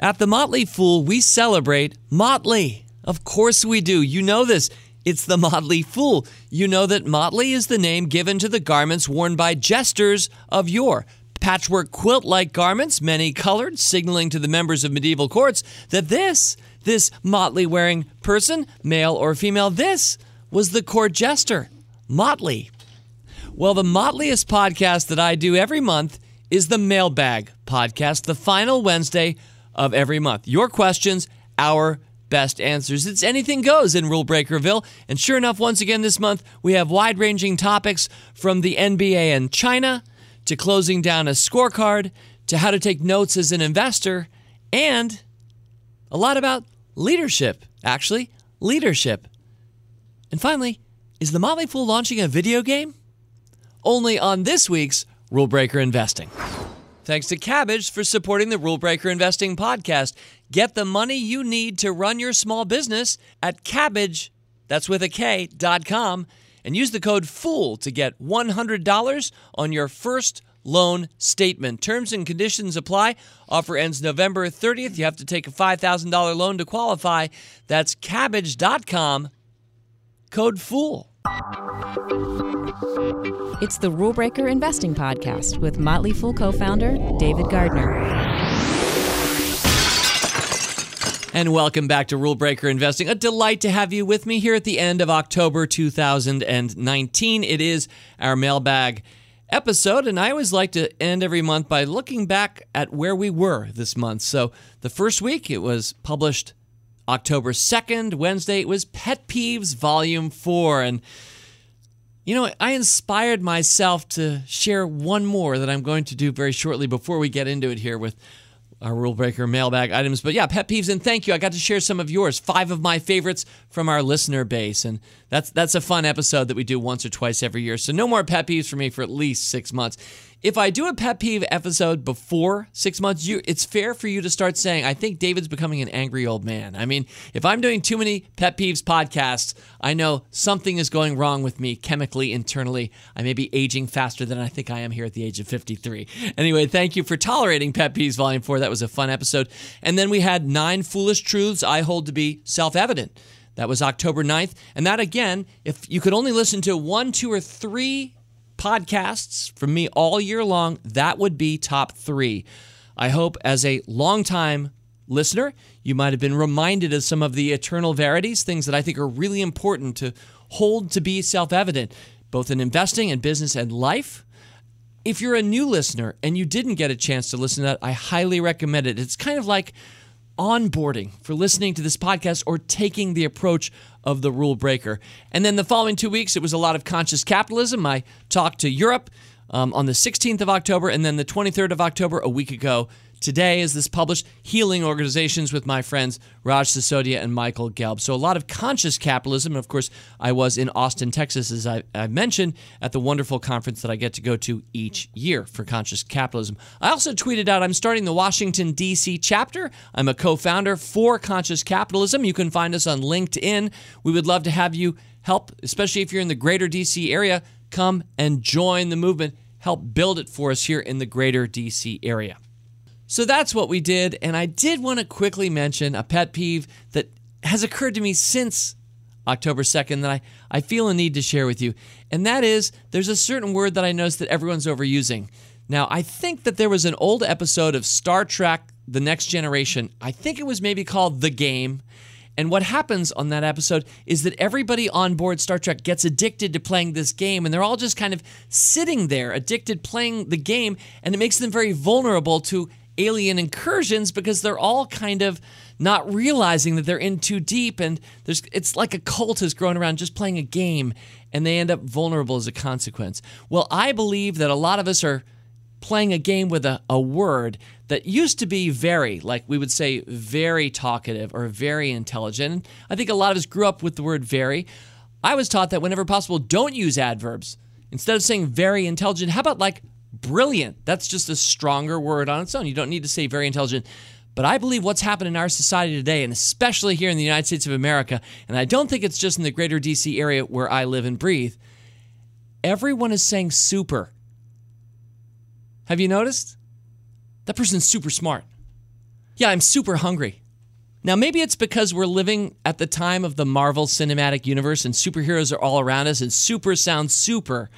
At the Motley Fool, we celebrate Motley. Of course we do. You know this. It's the Motley Fool. You know that Motley is the name given to the garments worn by jesters of yore. Patchwork quilt like garments, many colored, signaling to the members of medieval courts that this, this motley wearing person, male or female, this was the court jester. Motley. Well, the motliest podcast that I do every month is the Mailbag podcast, the final Wednesday of every month. Your questions, our best answers. It's anything goes in Rule Breakerville. And sure enough, once again this month, we have wide ranging topics from the NBA and China to closing down a scorecard to how to take notes as an investor and a lot about leadership, actually, leadership. And finally, is the Motley Fool launching a video game? Only on this week's Rule Breaker Investing. Thanks to Kabbage for supporting the Rule Breaker Investing podcast. Get the money you need to run your small business at Kabbage, that's with a K, dot com, and use the code FOOL to get $100 on your first loan statement. Terms and conditions apply. Offer ends November 30th. You have to take a $5,000 loan to qualify. That's Kabbage.com, code FOOL. It's the Rule Breaker Investing Podcast with Motley Fool co founder David Gardner. And welcome back to Rule Breaker Investing. A delight to have you with me here at the end of October 2019. It is our mailbag episode, and I always like to end every month by looking back at where we were this month. So the first week it was published October 2nd, Wednesday, it was Pet Peeves Volume 4. And you know, I inspired myself to share one more that I'm going to do very shortly before we get into it here with our rule breaker mailbag items. But yeah, pet peeves and thank you. I got to share some of yours, five of my favorites from our listener base, and that's that's a fun episode that we do once or twice every year. So no more pet peeves for me for at least six months if I do a pet peeve episode before six months, you it's fair for you to start saying, I think David's becoming an angry old man. I mean, if I'm doing too many pet peeves podcasts, I know something is going wrong with me chemically, internally. I may be aging faster than I think I am here at the age of 53. Anyway, thank you for tolerating Pet Peeves Volume 4. That was a fun episode. And then we had nine foolish truths I hold to be self evident. That was October 9th. And that, again, if you could only listen to one, two, or three podcasts from me all year long, that would be top three. I hope as a longtime listener, you might have been reminded of some of the eternal verities, things that I think are really important to hold to be self evident, both in investing and business and life. If you're a new listener and you didn't get a chance to listen to that, I highly recommend it. It's kind of like onboarding for listening to this podcast or taking the approach of the rule breaker. And then the following two weeks, it was a lot of conscious capitalism. I talked to Europe um, on the 16th of October and then the 23rd of October, a week ago, today is this published Healing Organizations with my friends Raj Sisodia and Michael Gelb. So a lot of conscious capitalism. And of course, I was in Austin, Texas, as I, I, mentioned, at the wonderful conference that I get to go to each year for conscious capitalism. I also tweeted out I'm starting the Washington, D.C. chapter. I'm a co founder for Conscious Capitalism. You can find us on LinkedIn. We would love to have you help, especially if you're in the greater D.C. area, come and join the movement. Help build it for us here in the greater DC area. So that's what we did. And I did want to quickly mention a pet peeve that has occurred to me since October 2nd that I, I feel a need to share with you. And that is there's a certain word that I noticed that everyone's overusing. Now, I think that there was an old episode of Star Trek The Next Generation. I think it was maybe called The Game. And what happens on that episode is that everybody on board Star Trek gets addicted to playing this game, and they're all just kind of sitting there, addicted playing the game, and it makes them very vulnerable to alien incursions because they're all kind of not realizing that they're in too deep and there's it's like a cult has grown around just playing a game and they end up vulnerable as a consequence. Well, I believe that a lot of us are playing a game with a, a word that used to be very, like we would say, very talkative or very intelligent. I think a lot of us grew up with the word very. I was taught that whenever possible, don't use adverbs. Instead of saying very intelligent, how about like brilliant. That's just a stronger word on its own. You don't need to say very intelligent. But I believe what's happened in our society today, and especially here in the United States of America, and I don't think it's just in the greater DC area where I live and breathe, everyone is saying super. Have you noticed? That person's super smart. Yeah, I'm super hungry. Now, maybe it's because we're living at the time of the Marvel Cinematic Universe and superheroes are all around us and super sounds super.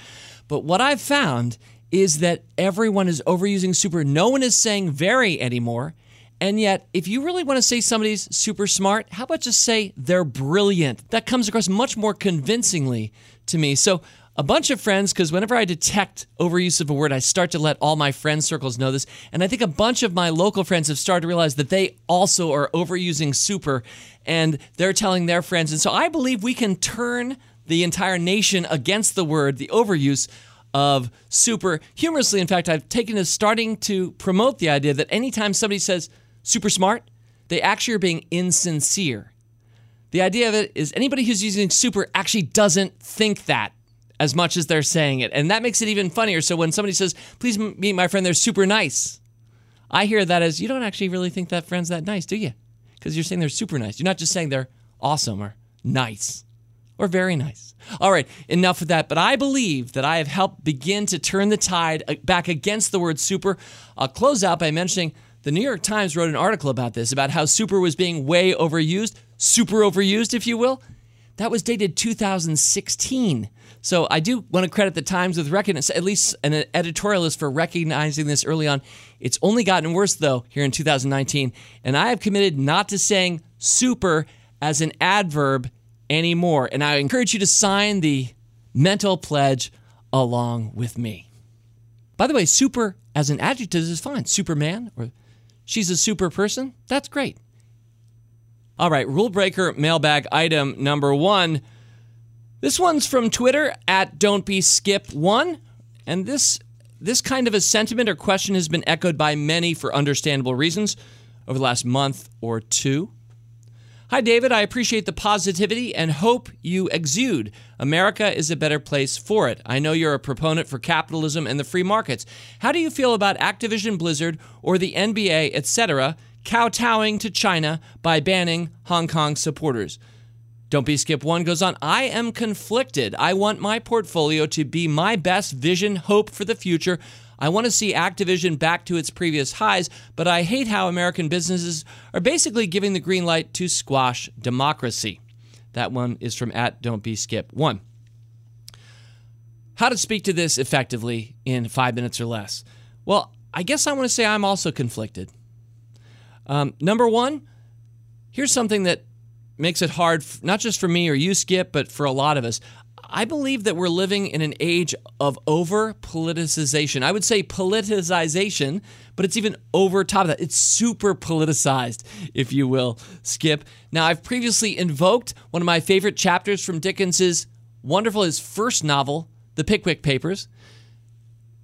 But what I've found is that everyone is overusing super. No one is saying very anymore. And yet, if you really want to say somebody's super smart, how about just say they're brilliant? That comes across much more convincingly to me. So, a bunch of friends, because whenever I detect overuse of a word, I start to let all my friend circles know this. And I think a bunch of my local friends have started to realize that they also are overusing super and they're telling their friends. And so I believe we can turn the entire nation against the word, the overuse of super. Humorously, in fact, I've taken to starting to promote the idea that anytime somebody says super smart, they actually are being insincere. The idea of it is anybody who's using super actually doesn't think that as much as they're saying it. And that makes it even funnier. So when somebody says, please meet my friend, they're super nice, I hear that as you don't actually really think that friend's that nice, do you? Because you're saying they're super nice. You're not just saying they're awesome or nice or very nice. All right, enough of that. But I believe that I have helped begin to turn the tide uh, back against the word super. I'll close out by mentioning the New York Times wrote an article about this, about how super was being way overused, super overused, if you will. That was dated 2016. So I do want to credit the Times with recognizing, at least an editorialist for recognizing this early on. It's only gotten worse though here in 2019, and I have committed not to saying super as an adverb anymore. And I encourage you to sign the mental pledge along with me. By the way, super as an adjective is fine. Superman or she's a super person, that's great. All right, rule breaker mailbag item number one. This one's from Twitter at Don't Be Skip One, and this this kind of a sentiment or question has been echoed by many for understandable reasons over the last month or two. Hi, David. I appreciate the positivity and hope you exude. America is a better place for it. I know you're a proponent for capitalism and the free markets. How do you feel about Activision Blizzard or the NBA, etc., kowtowing to China by banning Hong Kong supporters? Don't Be Skip One goes on, I am conflicted. I want my portfolio to be my best vision, hope for the future. I want to see Activision back to its previous highs, but I hate how American businesses are basically giving the green light to squash democracy. That one is from at Don't Be Skip One. How to speak to this effectively in five minutes or less? Well, I guess I want to say I'm also conflicted. Um, number one, here's something that makes it hard, not just for me or you, Skip, but for a lot of us. I believe that we're living in an age of over politicization. I would say politicization, but it's even over top of that. It's super politicized, if you will, Skip. Now, I've previously invoked one of my favorite chapters from Dickens's wonderful, his first novel, The Pickwick Papers,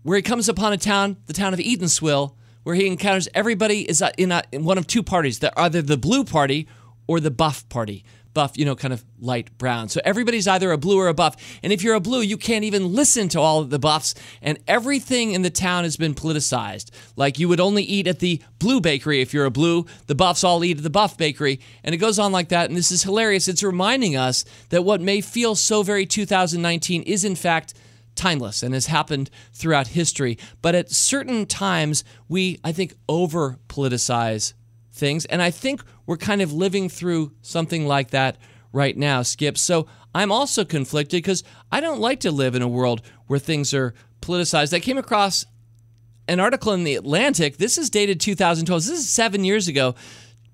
where he comes upon a town, the town of Eatanswill, where he encounters everybody is uh, in, a, in one of two parties. They're either the blue party or the buff party. Buff, you know, kind of light brown. So everybody's either a blue or a buff. And if you're a blue, you can't even listen to all of the buffs. And everything in the town has been politicized. Like you would only eat at the blue bakery if you're a blue. The buffs all eat at the buff bakery. And it goes on like that. And this is hilarious. It's reminding us that what may feel so very 2019 is, in fact, timeless and has happened throughout history. But at certain times, we, I think, over politicize things. And I think we're kind of living through something like that right now, Skip. So I'm also conflicted because I don't like to live in a world where things are politicized. I came across an article in The Atlantic. This is dated 2012. This is seven years ago.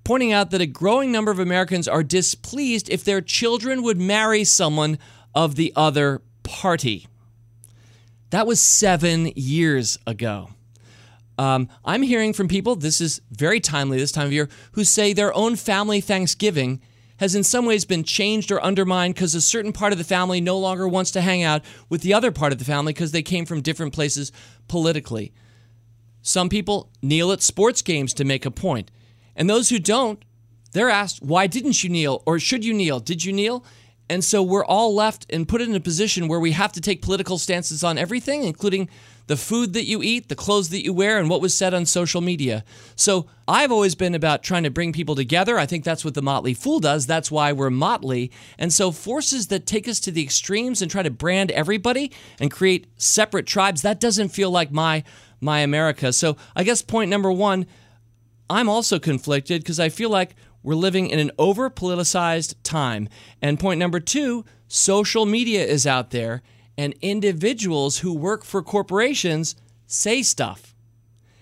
Pointing out that a growing number of Americans are displeased if their children would marry someone of the other party. That was seven years ago. Um, I'm hearing from people, this is very timely this time of year, who say their own family Thanksgiving has in some ways been changed or undermined because a certain part of the family no longer wants to hang out with the other part of the family because they came from different places politically. Some people kneel at sports games to make a point. And those who don't, they're asked, why didn't you kneel? Or should you kneel? Did you kneel? And so we're all left and put in a position where we have to take political stances on everything, including the food that you eat, the clothes that you wear, and what was said on social media. So I've always been about trying to bring people together. I think that's what the Motley Fool does. That's why we're Motley. And so forces that take us to the extremes and try to brand everybody and create separate tribes, that doesn't feel like my my America. So I guess point number one, I'm also conflicted because I feel like we're living in an over politicized time. And point number two social media is out there, and individuals who work for corporations say stuff.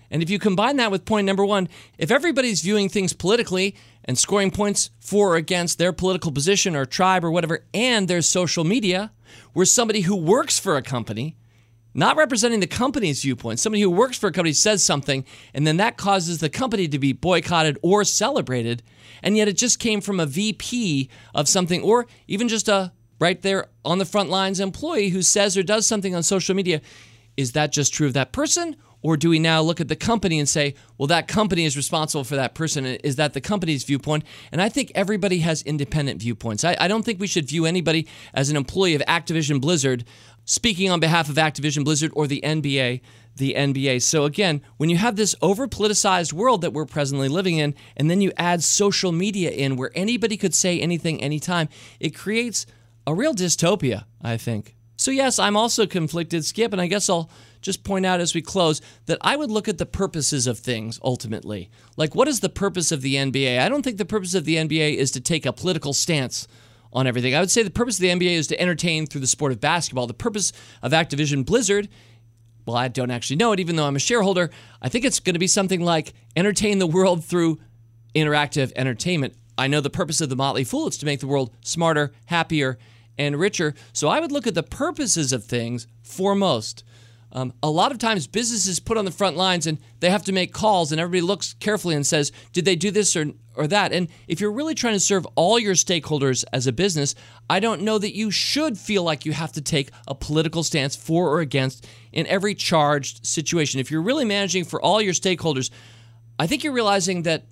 And if you combine that with point number one, if everybody's viewing things politically and scoring points for or against their political position or tribe or whatever, and there's social media, where somebody who works for a company, not representing the company's viewpoint, somebody who works for a company says something, and then that causes the company to be boycotted or celebrated, and yet it just came from a VP of something, or even just a right there on the front lines employee who says or does something on social media. Is that just true of that person? Or do we now look at the company and say, well, that company is responsible for that person? Is that the company's viewpoint? And I think everybody has independent viewpoints. I, I don't think we should view anybody as an employee of Activision Blizzard speaking on behalf of Activision Blizzard or the NBA. The NBA. So, again, when you have this over politicized world that we're presently living in, and then you add social media in where anybody could say anything anytime, it creates a real dystopia, I think. So, yes, I'm also conflicted, Skip, and I guess I'll just point out as we close that I would look at the purposes of things ultimately. Like, what is the purpose of the NBA? I don't think the purpose of the NBA is to take a political stance on everything. I would say the purpose of the NBA is to entertain through the sport of basketball. The purpose of Activision Blizzard, well, I don't actually know it, even though I'm a shareholder. I think it's going to be something like entertain the world through interactive entertainment. I know the purpose of the Motley Fool is to make the world smarter, happier, and richer. So I would look at the purposes of things foremost. Um, a lot of times, businesses put on the front lines and they have to make calls, and everybody looks carefully and says, Did they do this or, or that? And if you're really trying to serve all your stakeholders as a business, I don't know that you should feel like you have to take a political stance for or against in every charged situation. If you're really managing for all your stakeholders, I think you're realizing that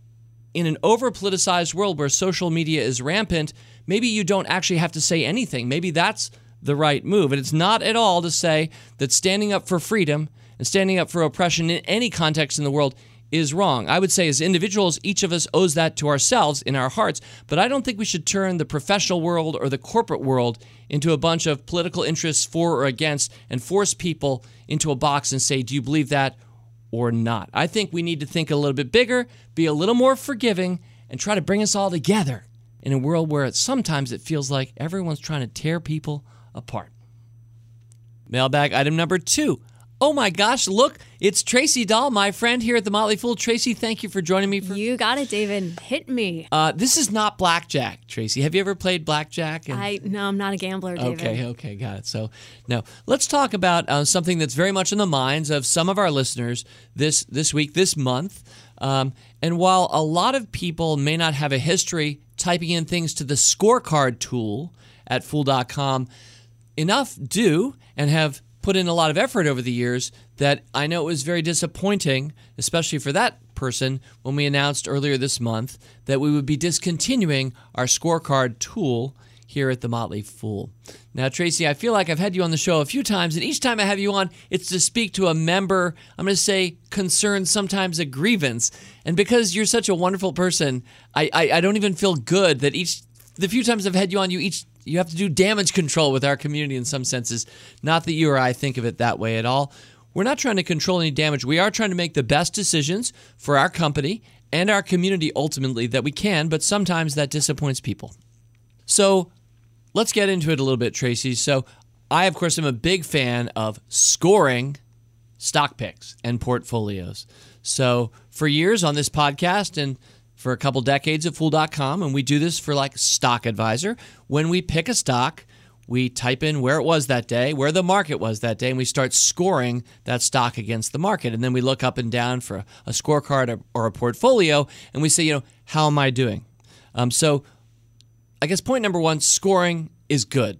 in an over politicized world where social media is rampant, maybe you don't actually have to say anything. Maybe that's the right move. And it's not at all to say that standing up for freedom and standing up for oppression in any context in the world is wrong. I would say, as individuals, each of us owes that to ourselves in our hearts, but I don't think we should turn the professional world or the corporate world into a bunch of political interests for or against and force people into a box and say, Do you believe that or not? I think we need to think a little bit bigger, be a little more forgiving, and try to bring us all together in a world where it, sometimes it feels like everyone's trying to tear people apart. Mailbag item number two. Oh my gosh, look, it's Tracy Dahl, my friend here at the Motley Fool. Tracy, thank you for joining me. For, you got it, David. Hit me. uh, this is not blackjack, Tracy. Have you ever played blackjack? And- I no, I'm not a gambler, David. Okay, okay, got it. So, no, let's talk about uh, something that's very much in the minds of some of our listeners this this week, this month. Um, and while a lot of people may not have a history typing in things to the scorecard tool at Fool.com, enough do and have put in a lot of effort over the years that I know it was very disappointing, especially for that person, when we announced earlier this month that we would be discontinuing our scorecard tool here at the Motley Fool. Now, Tracy, I feel like I've had you on the show a few times, and each time I have you on, it's to speak to a member, I'm going to say concern, sometimes a grievance. And because you're such a wonderful person, I, I, I don't even feel good that each the few times I've had you on, you each you have to do damage control with our community in some senses. Not that you or I think of it that way at all. We're not trying to control any damage. We are trying to make the best decisions for our company and our community ultimately that we can, but sometimes that disappoints people. So let's get into it a little bit, Tracy. So I, of course, am a big fan of scoring stock picks and portfolios. So for years on this podcast and for a couple decades at Fool.com, and we do this for like Stock Advisor. When we pick a stock, we type in where it was that day, where the market was that day, and we start scoring that stock against the market. And then we look up and down for a scorecard or a portfolio, and we say, you know, how am I doing? Um, so I guess point number one scoring is good.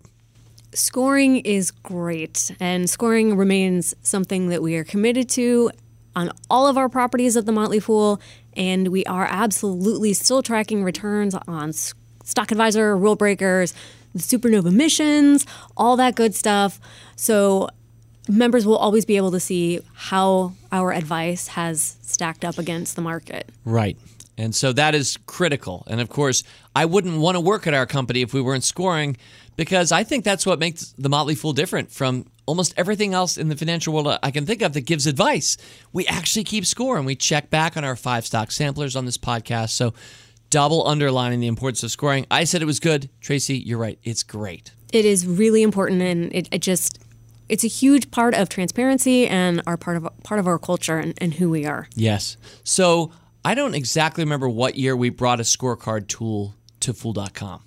Scoring is great, and scoring remains something that we are committed to on all of our properties at the Motley Fool, and we are absolutely still tracking returns on Stock Advisor, Rule Breakers, the Supernova missions, all that good stuff. So members will always be able to see how our advice has stacked up against the market. Right. And so that is critical. And of course, I wouldn't want to work at our company if we weren't scoring because I think that's what makes the Motley Fool different from almost everything else in the financial world I can think of that gives advice. We actually keep score and we check back on our five stock samplers on this podcast. So, double underlining the importance of scoring. I said it was good. Tracy, you're right. It's great. It is really important, and it, it just it's a huge part of transparency and our part of part of our culture and, and who we are. Yes. So I don't exactly remember what year we brought a scorecard tool to Fool.com.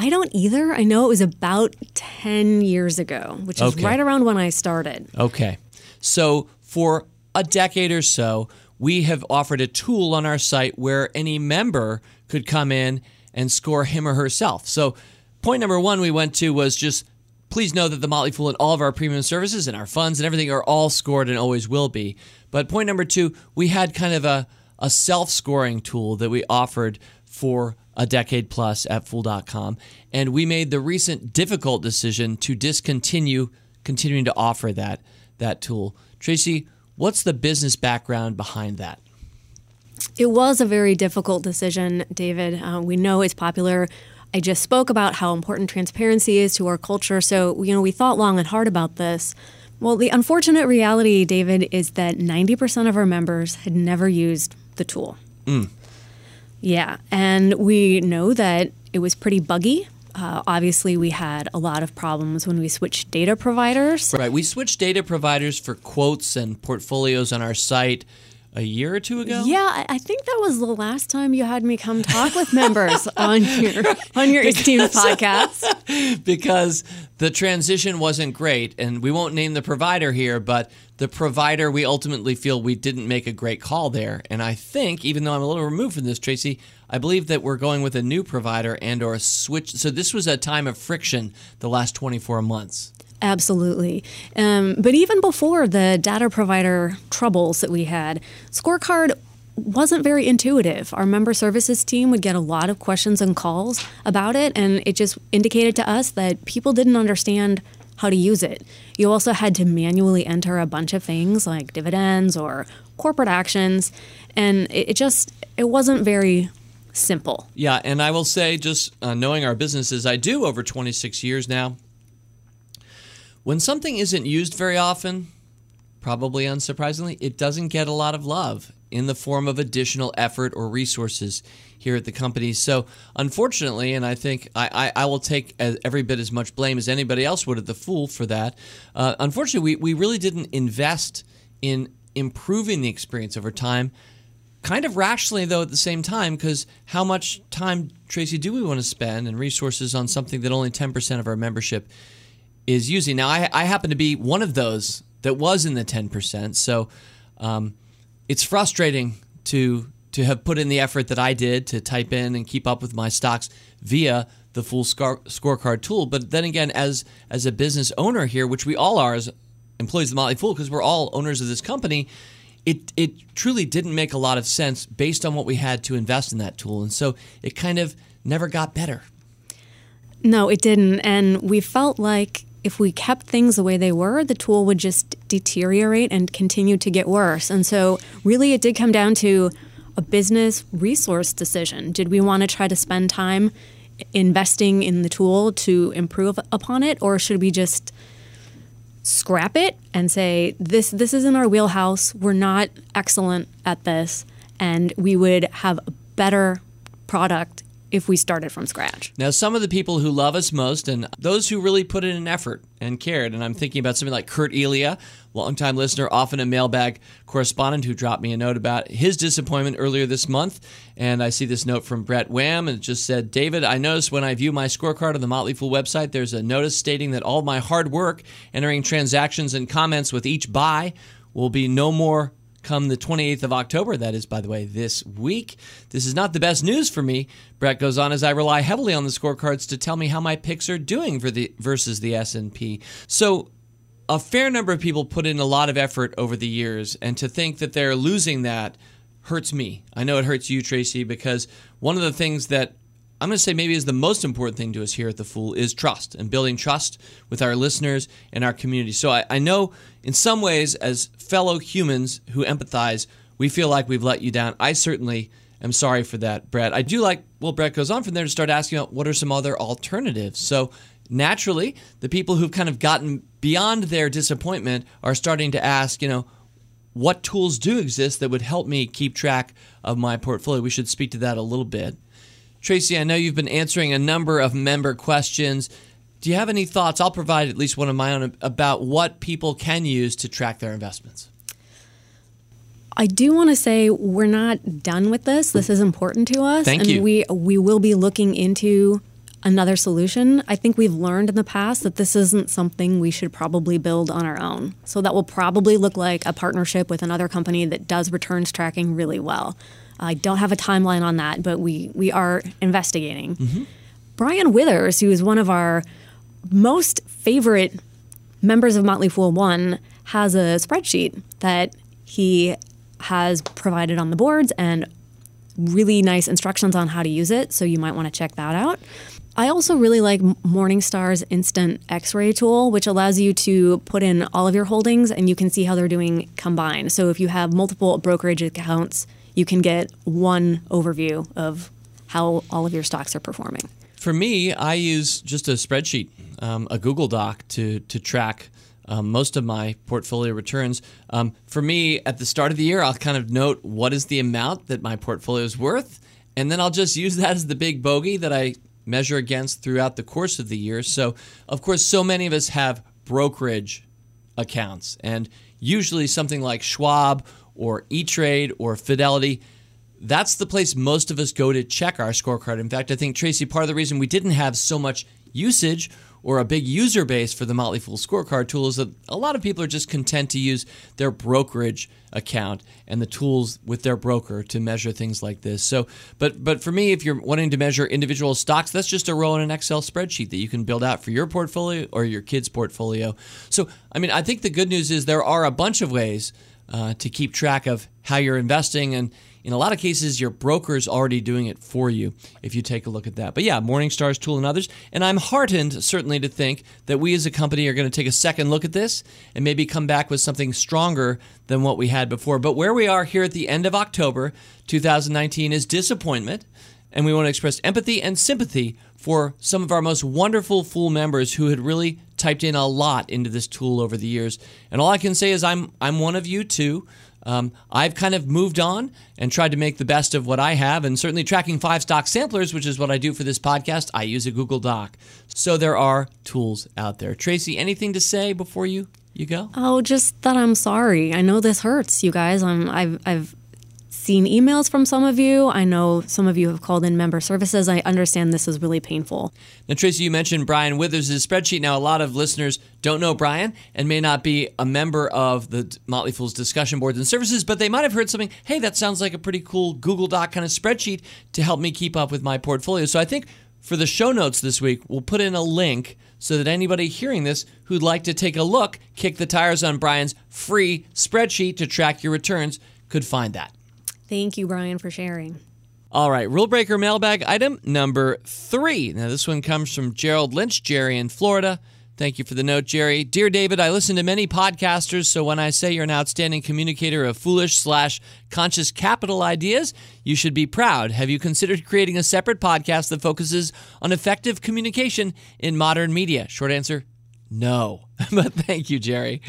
I don't either. I know it was about 10 years ago, which is Okay. right around when I started. Okay. So for a decade or so, we have offered a tool on our site where any member could come in and score him or herself. So point number one we went to was just please know that the Motley Fool and all of our premium services and our funds and everything are all scored and always will be. But point number two, we had kind of a, a self-scoring tool that we offered for a decade plus at Fool.com. And we made the recent difficult decision to discontinue continuing to offer that that tool. Tracy, what's the business background behind that? It was a very difficult decision, David. Uh, we know it's popular. I just spoke about how important transparency is to our culture. So, you know, we thought long and hard about this. Well, the unfortunate reality, David, is that 90% of our members had never used the tool. Yeah. And we know that it was pretty buggy. Uh, obviously, we had a lot of problems when we switched data providers. Right. We switched data providers for quotes and portfolios on our site a year or two ago. Yeah, I- think that was the last time you had me come talk with members on your on your esteemed podcast. because the transition wasn't great and we won't name the provider here but the provider we ultimately feel we didn't make a great call there. And i think even though i'm a little removed from this tracy i believe that we're going with a new provider and or a switch. So this was a time of friction the last 24 months. Absolutely. Um, but even before the data provider troubles that we had, Scorecard wasn't very intuitive. Our member services team would get a lot of questions and calls about it, and it just indicated to us that people didn't understand how to use it. You also had to manually enter a bunch of things like dividends or corporate actions, and it, just it wasn't very simple. Yeah, and I will say, just uh, knowing our business as I do over 26 years now, when something isn't used very often, probably unsurprisingly, it doesn't get a lot of love in the form of additional effort or resources here at the company. So, unfortunately, and I think I, I, I will take every bit as much blame as anybody else would at the Fool for that. Uh, unfortunately, we, we really didn't invest in improving the experience over time kind of rationally though at the same time because how much time tracy do we want to spend and resources on something that only 10% of our membership is using now i, I happen to be one of those that was in the 10% so um, it's frustrating to to have put in the effort that i did to type in and keep up with my stocks via the full scorecard tool but then again as as a business owner here which we all are as employees of the motley fool because we're all owners of this company it it truly didn't make a lot of sense based on what we had to invest in that tool, and so it kind of never got better. No, it didn't. And we felt like if we kept things the way they were, the tool would just deteriorate and continue to get worse. And so, really, it did come down to a business resource decision. Did we want to try to spend time investing in the tool to improve upon it, or should we just scrap it and say this this isn't our wheelhouse we're not excellent at this and we would have a better product if we started from scratch Now, some of the people who love us most and those who really put in an effort and cared, and I'm thinking about something like Kurt Elia, longtime listener, often a mailbag correspondent who dropped me a note about his disappointment earlier this month. And I see this note from Brett Wham, and it just said, David, I noticed when I view my scorecard on the Motley Fool website, there's a notice stating that all my hard work entering transactions and comments with each buy will be no more come the 28th of October. That is, by the way, this week. This is not the best news for me. Brett goes on as I rely heavily on the scorecards to tell me how my picks are doing for the versus the S&P. So a fair number of people put in a lot of effort over the years, and to think that they're losing that hurts me. I know it hurts you, Tracy, because one of the things that I'm going to say maybe is the most important thing to us here at The Fool is trust and building trust with our listeners and our community. So I, I know in some ways, as fellow humans who empathize, we feel like we've let you down. I certainly am sorry for that, Brett. I do like, well, Brett goes on from there to start asking about what are some other alternatives. So naturally, the people who've kind of gotten beyond their disappointment are starting to ask, you know, what tools do exist that would help me keep track of my portfolio? We should speak to that a little bit. Tracy, I know you've been answering a number of member questions. Do you have any thoughts? I'll provide at least one of my own about what people can use to track their investments. I do want to say we're not done with this. This is important to us. Thank and you. we we will be looking into another solution. I think we've learned in the past that this isn't something we should probably build on our own. So that will probably look like a partnership with another company that does returns tracking really well. I don't have a timeline on that, but we we are investigating. Mm-hmm. Brian Withers, who is one of our most favorite members of Motley Fool One, has a spreadsheet that he has provided on the boards and really nice instructions on how to use it. So you might want to check that out. I also really like Morningstar's Instant X ray tool, which allows you to put in all of your holdings and you can see how they're doing combined. So if you have multiple brokerage accounts, you can get one overview of how all of your stocks are performing. For me, I use just a spreadsheet, um, a Google Doc to to track um, most of my portfolio returns. Um, for me, at the start of the year, I'll kind of note what is the amount that my portfolio is worth, and then I'll just use that as the big bogey that I measure against throughout the course of the year. So, of course, so many of us have brokerage accounts, and usually something like Schwab or E Trade or Fidelity that's the place most of us go to check our scorecard. In fact, I think, Tracy, part of the reason we didn't have so much usage or a big user base for the Motley Fool scorecard tool is that a lot of people are just content to use their brokerage account and the tools with their broker to measure things like this. So, but but for me, if you're wanting to measure individual stocks, that's just a row in an Excel spreadsheet that you can build out for your portfolio or your kids' portfolio. So, I mean, I think the good news is there are a bunch of ways uh, to keep track of how you're investing and in a lot of cases, your broker is already doing it for you if you take a look at that. But yeah, Morningstar's tool and others. And I'm heartened, certainly, to think that we as a company are going to take a second look at this and maybe come back with something stronger than what we had before. But where we are here at the end of October 2019 is disappointment. And we want to express empathy and sympathy for some of our most wonderful Fool members who had really typed in a lot into this tool over the years. And all I can say is I'm I'm one of you too. Um, I've kind of moved on and tried to make the best of what I have, and certainly tracking five stock samplers, which is what I do for this podcast, I use a Google Doc. So there are tools out there. Tracy, anything to say before you you go? Oh, just that I'm sorry. I know this hurts, you guys. I'm, I've, I've seen emails from some of you. I know some of you have called in member services. I understand this is really painful. Now, Tracy, you mentioned Brian Withers' spreadsheet. Now, a lot of listeners don't know Brian and may not be a member of the Motley Fool's discussion boards and services, but they might have heard something. Hey, that sounds like a pretty cool Google Doc kind of spreadsheet to help me keep up with my portfolio. So I think for the show notes this week, we'll put in a link so that anybody hearing this who'd like to take a look, kick the tires on Brian's free spreadsheet to track your returns, could find that. Thank you, Brian, for sharing. All right, rule breaker mailbag item number three. Now, this one comes from Gerald Lynch, Jerry in Florida. Thank you for the note, Jerry. Dear David, I listen to many podcasters, so when I say you're an outstanding communicator of foolish slash conscious capital ideas, you should be proud. Have you considered creating a separate podcast that focuses on effective communication in modern media? Short answer no. but thank you, Jerry.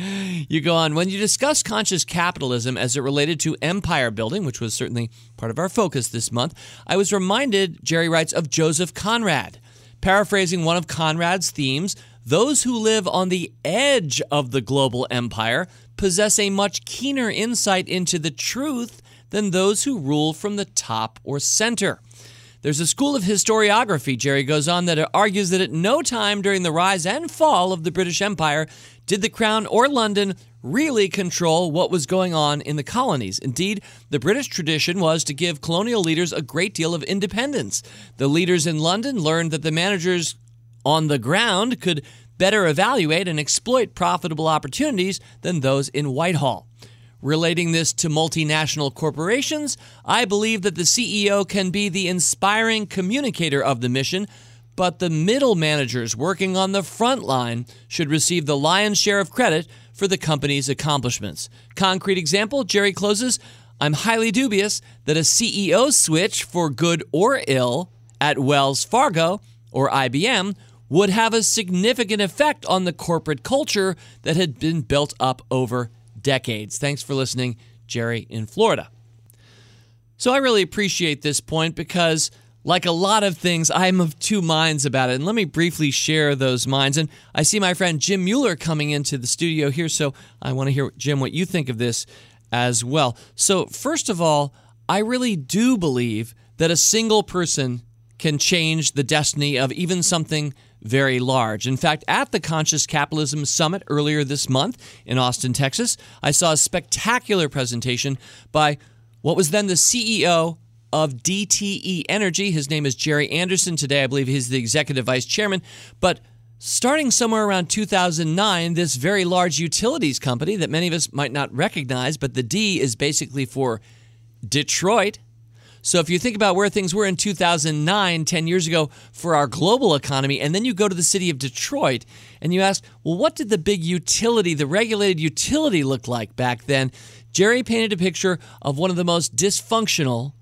You go on. When you discuss conscious capitalism as it related to empire building, which was certainly part of our focus this month, I was reminded, Jerry writes, of Joseph Conrad. Paraphrasing one of Conrad's themes, those who live on the edge of the global empire possess a much keener insight into the truth than those who rule from the top or center. There's a school of historiography, Jerry goes on, that argues that at no time during the rise and fall of the British Empire did the Crown or London really control what was going on in the colonies. Indeed, the British tradition was to give colonial leaders a great deal of independence. The leaders in London learned that the managers on the ground could better evaluate and exploit profitable opportunities than those in Whitehall. Relating this to multinational corporations, I believe that the CEO can be the inspiring communicator of the mission, but the middle managers working on the front line should receive the lion's share of credit for the company's accomplishments. Concrete example Jerry closes I'm highly dubious that a CEO switch for good or ill at Wells Fargo or IBM would have a significant effect on the corporate culture that had been built up over decades. Thanks for listening, Jerry in Florida. So I really appreciate this point because, like a lot of things, I'm of two minds about it. And let me briefly share those minds. And I see my friend Jim Mueller coming into the studio here, so I want to hear, Jim, what you think of this as well. So, first of all, I really do believe that a single person can change the destiny of even something very large. In fact, at the Conscious Capitalism Summit earlier this month in Austin, Texas, I saw a spectacular presentation by what was then the CEO of DTE Energy. His name is Jerry Anderson. Today, I believe he's the executive vice chairman. But starting somewhere around 2009, this very large utilities company that many of us might not recognize, but the D is basically for Detroit. So if you think about where things were in 2009, 10 years ago, for our global economy, and then you go to the city of Detroit and you ask, well, what did the big utility, the regulated utility, look like back then? Jerry painted a picture of one of the most dysfunctional,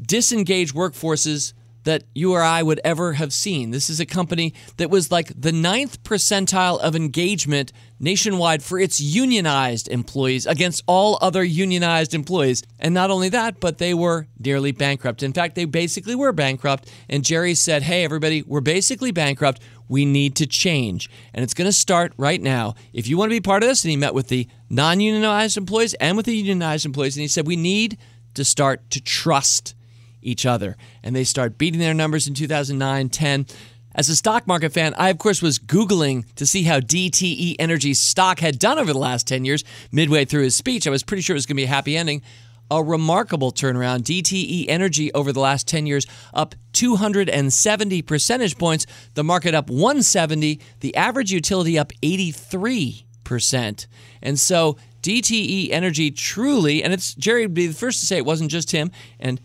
disengaged workforces that you or I would ever have seen. This is a company that was like the ninth percentile of engagement nationwide for its unionized employees against all other unionized employees. And not only that, but they were nearly bankrupt. In fact, they basically were bankrupt. And Jerry said, Hey, everybody, we're basically bankrupt. We need to change. And it's going to start right now. If you want to be part of this, and he met with the non unionized employees and with the unionized employees, and he said, We need to start to trust each other. And they start beating their numbers in 2009, 10. As a stock market fan, I of course was Googling to see how DTE Energy's stock had done over the last 10 years. Midway through his speech, I was pretty sure it was going to be a happy ending. A remarkable turnaround. DTE Energy over the last 10 years up 270 percentage points. The market up 170. The average utility up 83%. And so DTE Energy truly, and it's Jerry would be the first to say it wasn't just him, and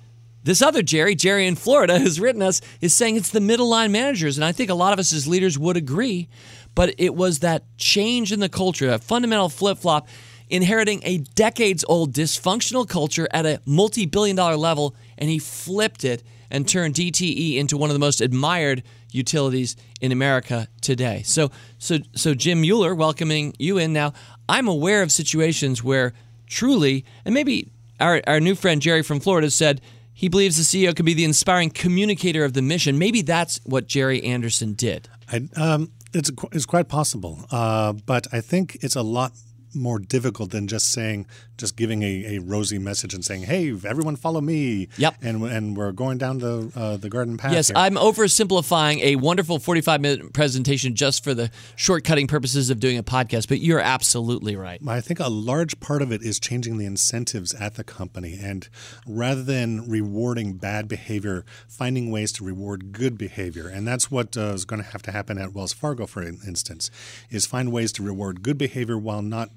this other Jerry, Jerry in Florida, who's written us, is saying it's the middle line managers. And I think a lot of us as leaders would agree. But it was that change in the culture, a fundamental flip flop, inheriting a decades old dysfunctional culture at a multi billion dollar level. And he flipped it and turned DTE into one of the most admired utilities in America today. So, so, so Jim Mueller, welcoming you in now. I'm aware of situations where truly, and maybe our, our new friend Jerry from Florida said, he believes the CEO can be the inspiring communicator of the mission. Maybe that's what Jerry Anderson did. I, um, it's, it's quite possible. Uh, but I think it's a lot more difficult than just saying, just giving a, a rosy message and saying, "Hey, everyone, follow me." Yep. And and we're going down the uh, the garden path. Yes, here. I'm oversimplifying a wonderful 45 minute presentation just for the shortcutting purposes of doing a podcast. But you're absolutely right. I think a large part of it is changing the incentives at the company, and rather than rewarding bad behavior, finding ways to reward good behavior, and that's what uh, is going to have to happen at Wells Fargo, for instance, is find ways to reward good behavior while not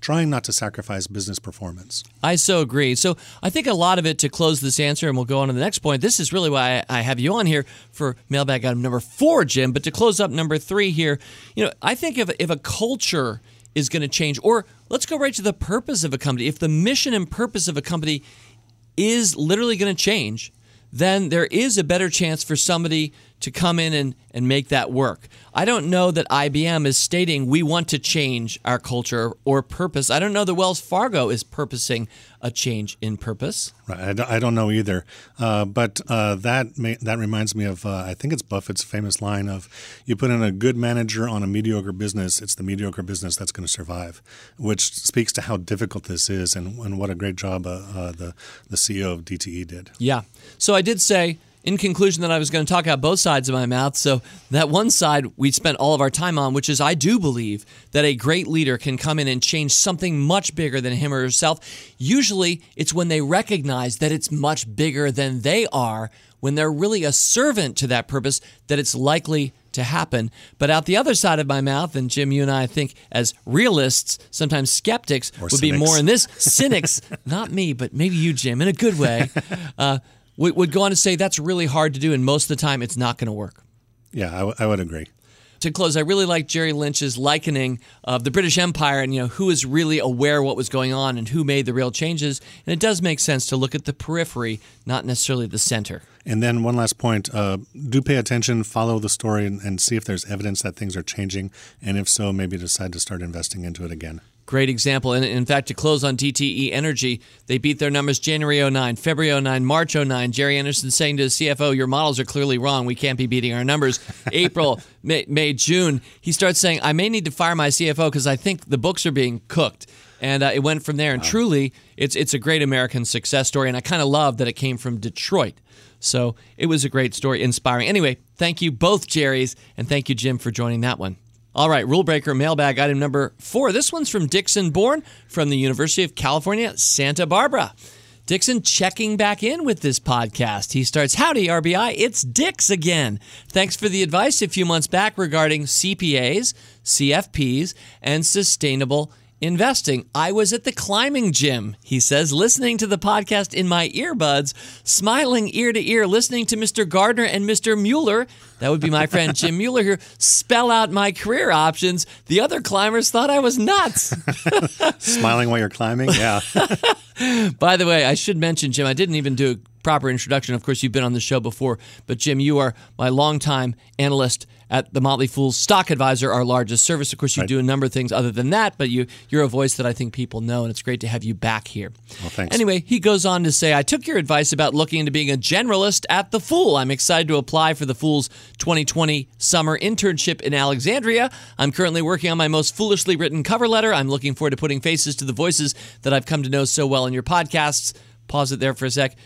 trying not to sacrifice business performance. I so agree. So I think a lot of it to close this answer, and we'll go on to the next point. This is really why I have you on here for mailbag item number four, Jim. But to close up number three here, you know, I think if if a culture is going to change, or let's go right to the purpose of a company. If the mission and purpose of a company is literally going to change, then there is a better chance for somebody to come in and, and make that work. I don't know that IBM is stating we want to change our culture or purpose. I don't know that Wells Fargo is purposing a change in purpose. Right. I don't know either. Uh, but uh, that may, that reminds me of uh, I think it's Buffett's famous line of you put in a good manager on a mediocre business, it's the mediocre business that's going to survive, which speaks to how difficult this is and, and what a great job uh, uh, the the CEO of DTE did. Yeah. So I did say in conclusion that I was going to talk out both sides of my mouth. So that one side we spent all of our time on, which is I do believe that a great leader can come in and change something much bigger than him or herself. Usually it's when they recognize that it's much bigger than they are, when they're really a servant to that purpose, that it's likely to happen. But out the other side of my mouth, and Jim, you and I think as realists, sometimes skeptics or would cynics. be more in this. Cynics, not me, but maybe you, Jim, in a good way. Uh, would, would go on to say that's really hard to do, and most of the time it's not going to work. Yeah, I, w- I would agree. To close, I really like Jerry Lynch's likening of the British Empire and you know who is really aware what was going on and who made the real changes. And it does make sense to look at the periphery, not necessarily the center. And then one last point: uh, do pay attention, follow the story, and, and see if there's evidence that things are changing, and if so, maybe decide to start investing into it again. Great example. And in fact, to close on DTE Energy, they beat their numbers January 09, February 09, March 09. Jerry Anderson saying to the CFO, Your models are clearly wrong. We can't be beating our numbers. April, May, May, June, he starts saying, I may need to fire my CFO because I think the books are being cooked. And uh, it went from there. And wow. truly, it's, it's a great American success story. And I kind of love that it came from Detroit. So it was a great story, inspiring. Anyway, thank you both, Jerry's, and thank you, Jim, for joining that one. All right, rule breaker mailbag item number four. This one's from Dixon Bourne from the University of California, Santa Barbara. Dixon checking back in with this podcast. He starts, Howdy, RBI. It's Dix again. Thanks for the advice a few months back regarding CPAs, CFPs, and sustainable investing. I was at the climbing gym, he says, listening to the podcast in my earbuds, smiling ear to ear, listening to Mr. Gardner and Mr. Mueller, that would be my friend Jim Mueller here, spell out my career options. The other climbers thought I was nuts. smiling while you're climbing? Yeah. By the way, I should mention, Jim, I didn't even do a proper introduction. Of course, you've been on the show before, but Jim, you are my longtime analyst at the Motley Fool's Stock Advisor, our largest service. Of course, you right. do a number of things other than that, but you you're a voice that I think people know, and it's great to have you back here. Well, thanks. Anyway, he goes on to say, "I took your advice about looking into being a generalist at the Fool. I'm excited to apply for the Fool's 2020 summer internship in Alexandria. I'm currently working on my most foolishly written cover letter. I'm looking forward to putting faces to the voices that I've come to know so well in your podcasts." Pause it there for a sec.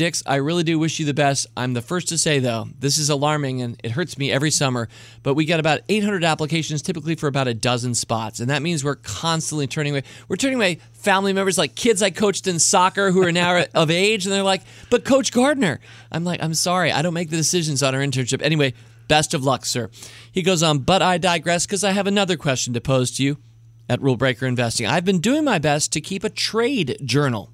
Dix, I really do wish you the best. I'm the first to say, though, this is alarming and it hurts me every summer, but we get about 800 applications typically for about a dozen spots. And that means we're constantly turning away. We're turning away family members like kids I coached in soccer who are now of age, and they're like, but Coach Gardner. I'm like, I'm sorry, I don't make the decisions on our internship. Anyway, best of luck, sir. He goes on, but I digress because I have another question to pose to you at Rule Breaker Investing. I've been doing my best to keep a trade journal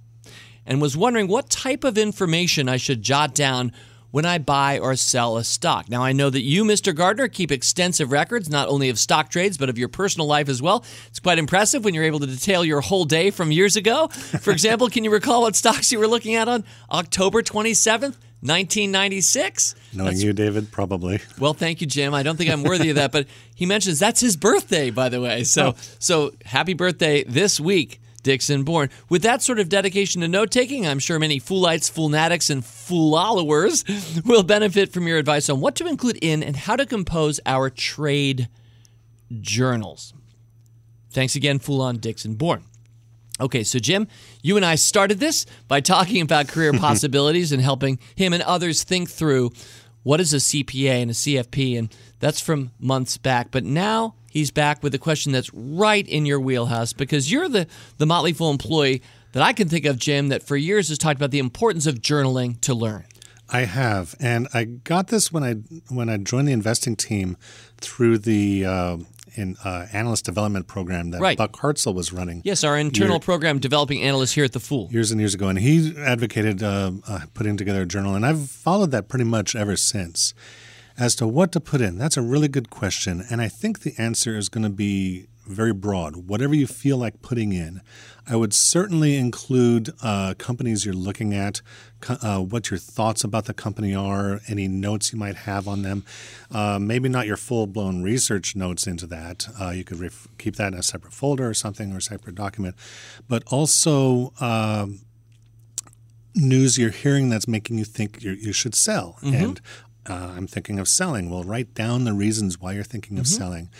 and was wondering what type of information I should jot down when I buy or sell a stock. Now, I know that you, Mr. Gardner, keep extensive records not only of stock trades, but of your personal life as well. It's quite impressive when you're able to detail your whole day from years ago. For example, can you recall what stocks you were looking at on October 27th? 1996. Knowing that's, you, David, probably. Well, thank you, Jim. I don't think I'm worthy of that, but he mentions that's his birthday, by the way. So, oh. so happy birthday this week Dixon Bourne. With that sort of dedication to note taking, I'm sure many Foolites, Foolnatics, and Foolfollowers will benefit from your advice on what to include in and how to compose our trade journals. Thanks again, Fool on Dixon Bourne. Okay, so Jim, you and I started this by talking about career possibilities and helping him and others think through what is a CPA and a CFP, and that's from months back. But now he's back with a question that's right in your wheelhouse because you're the, the Motley Fool employee that I can think of, Jim, that for years has talked about the importance of journaling to learn. I have, and I got this when I when I joined the investing team through the uh, in uh, analyst development program that right. Buck Hartzell was running. Yes, our internal year, program developing analysts here at the Fool years and years ago, and he advocated uh, uh, putting together a journal, and I've followed that pretty much ever since as to what to put in? That's a really good question. And I think the answer is going to be very broad. Whatever you feel like putting in. I would certainly include uh, companies you're looking at, uh, what your thoughts about the company are, any notes you might have on them. Uh, maybe not your full blown research notes into that. Uh, you could ref- keep that in a separate folder or something or a separate document. But also, um, news you're hearing that's making you think you should sell. Mm-hmm. And uh, I'm thinking of selling. Well, write down the reasons why you're thinking of mm-hmm. selling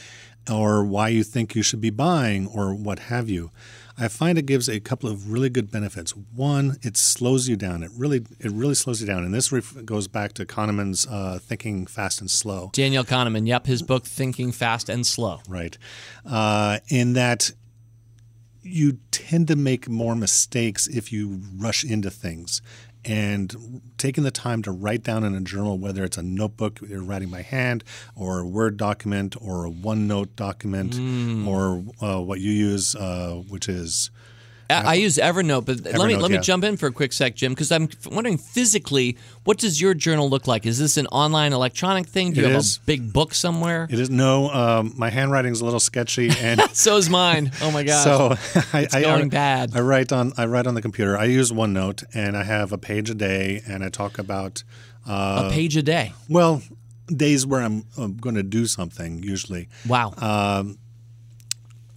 or why you think you should be buying or what have you. I find it gives a couple of really good benefits. One, it slows you down. It really, it really slows you down. And this ref- goes back to Kahneman's uh, "Thinking Fast and Slow." Daniel Kahneman, yep, his book "Thinking Fast and Slow." Right, uh, in that you tend to make more mistakes if you rush into things and taking the time to write down in a journal, whether it's a notebook you're writing by hand, or a Word document, or a OneNote document, mm. or uh, what you use, uh, which is I, I use Evernote, but let me let me yeah. jump in for a quick sec, Jim, because I'm wondering physically, what does your journal look like? Is this an online electronic thing? Do you It have is. a big book somewhere? It is no. Um, my handwriting's a little sketchy, and So is mine. Oh my gosh. so I, I, going I, bad. I write on I write on the computer. I use OneNote, and I have a page a day, and I talk about a page a day. well days where I'm, I'm going to do something. Usually, Wow. Uh,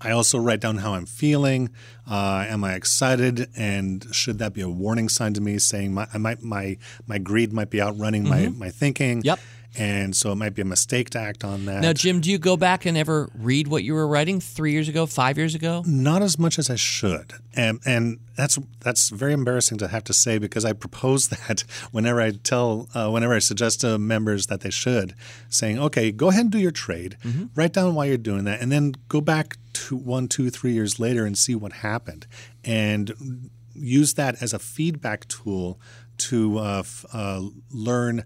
I also write down how I'm feeling. Uh, am I excited? And should that be a warning sign to me, saying my I might my my greed might be outrunning my my thinking? Mm-hmm. Yep. And so it might be a mistake to act on that. now, Jim, do you go back and ever read what you were writing three years ago, five years ago? not as much as I should, and and that's that's very embarrassing to have to say because I propose that whenever I tell, uh, whenever I suggest to members that they should, saying, okay, go ahead and do your trade, write down why you're doing that, and then go back to one, two, three years later and see what happened, and use that as a feedback tool to uh, f- uh, learn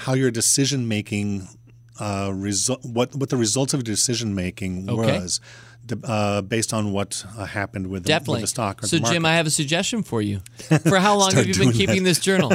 how your decision making uh, result what what the results of your decision making Okay. was uh, based on what uh, happened with the, with the stock or so. Jim, I have a suggestion for you. For how long have you been keeping that. this journal?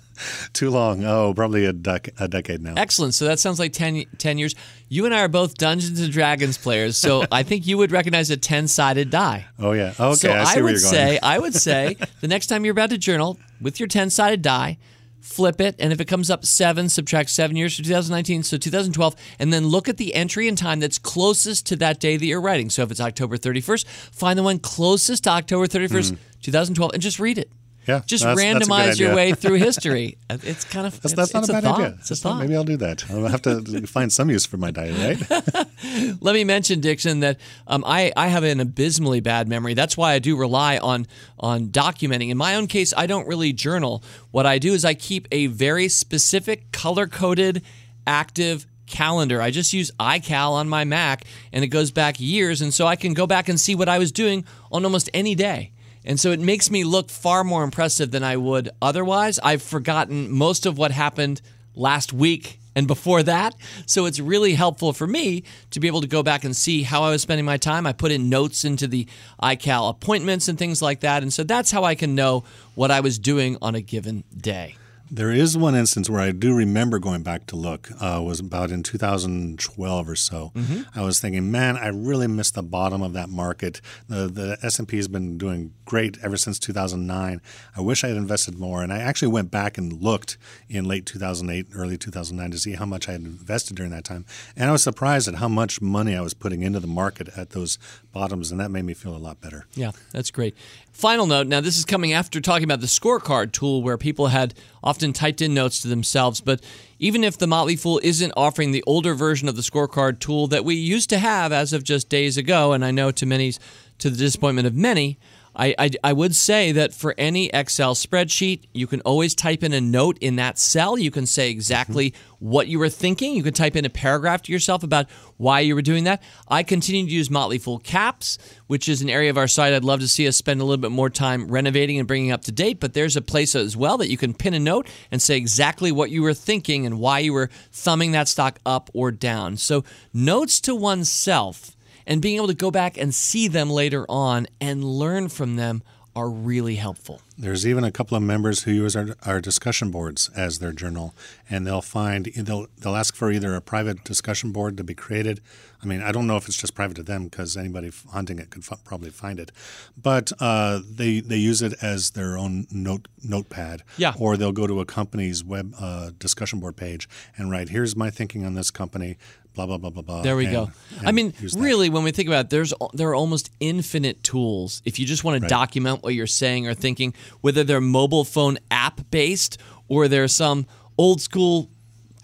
Too long. Oh, probably a, dec- a decade now. Excellent. So that sounds like 10, 10 years. You and I are both Dungeons and Dragons players, so I think you would recognize a ten-sided die. Oh yeah. Okay, so I see would where you're going. say, I would say, the next time you're about to journal with your ten-sided die, flip it, and if it comes up seven, subtract seven years from 2019, so 2012, and then look at the entry in time that's closest to that day that you're writing. So if it's October 31st, find the one closest to October 31st, hmm. 2012, and just read it. Yeah, Just that's- that's a randomize your idea. way through history. It's kind of That's, that's not it's a bad thought. idea. It's a That's thought. maybe I'll do that. I'll have to find some use for my diet, right? Let me mention, Dixon, that um, I, I have an abysmally bad memory. That's why I do rely on on documenting. In my own case, I don't really journal. What I do is I keep a very specific color coded active calendar. I just use iCal on my Mac and it goes back years and so I can go back and see what I was doing on almost any day. And so it makes me look far more impressive than I would otherwise. I've forgotten most of what happened last week and before that. So it's really helpful for me to be able to go back and see how I was spending my time. I put in notes into the iCal appointments and things like that. And so that's how I can know what I was doing on a given day. There is one instance where I do remember going back to look. Uh, was about in 2012 or so. Mm-hmm. I was thinking, man, I really missed the bottom of that market. The the S and P has been doing great ever since 2009. I wish I had invested more. And I actually went back and looked in late 2008, early 2009 to see how much I had invested during that time. And I was surprised at how much money I was putting into the market at those bottoms, and that made me feel a lot better. Yeah, that's great. Final note now, this is coming after talking about the scorecard tool where people had often typed in notes to themselves. But even if the Motley Fool isn't offering the older version of the scorecard tool that we used to have as of just days ago, and I know to many's to the disappointment of many, I, I, I would say that for any Excel spreadsheet, you can always type in a note in that cell. You can say exactly what you were thinking. You can type in a paragraph to yourself about why you were doing that. I continue to use Motley Fool Caps, which is an area of our site I'd love to see us spend a little bit more time renovating and bringing up to date. But there's a place as well that you can pin a note and say exactly what you were thinking and why you were thumbing that stock up or down. So, notes to oneself and being able to go back and see them later on and learn from them are really helpful. There's even a couple of members who use our, our discussion boards as their journal, and they'll find they'll they'll ask for either a private discussion board to be created. I mean, I don't know if it's just private to them because anybody hunting it could f- probably find it, but uh, they they use it as their own note notepad. Yeah. Or they'll go to a company's web uh, discussion board page and write, "Here's my thinking on this company." Blah blah blah blah blah. There we and- go. I mean, really, when we think about it, there's there are almost infinite tools. If you just want to document what you're saying or thinking, whether they're mobile phone app based or they're some old school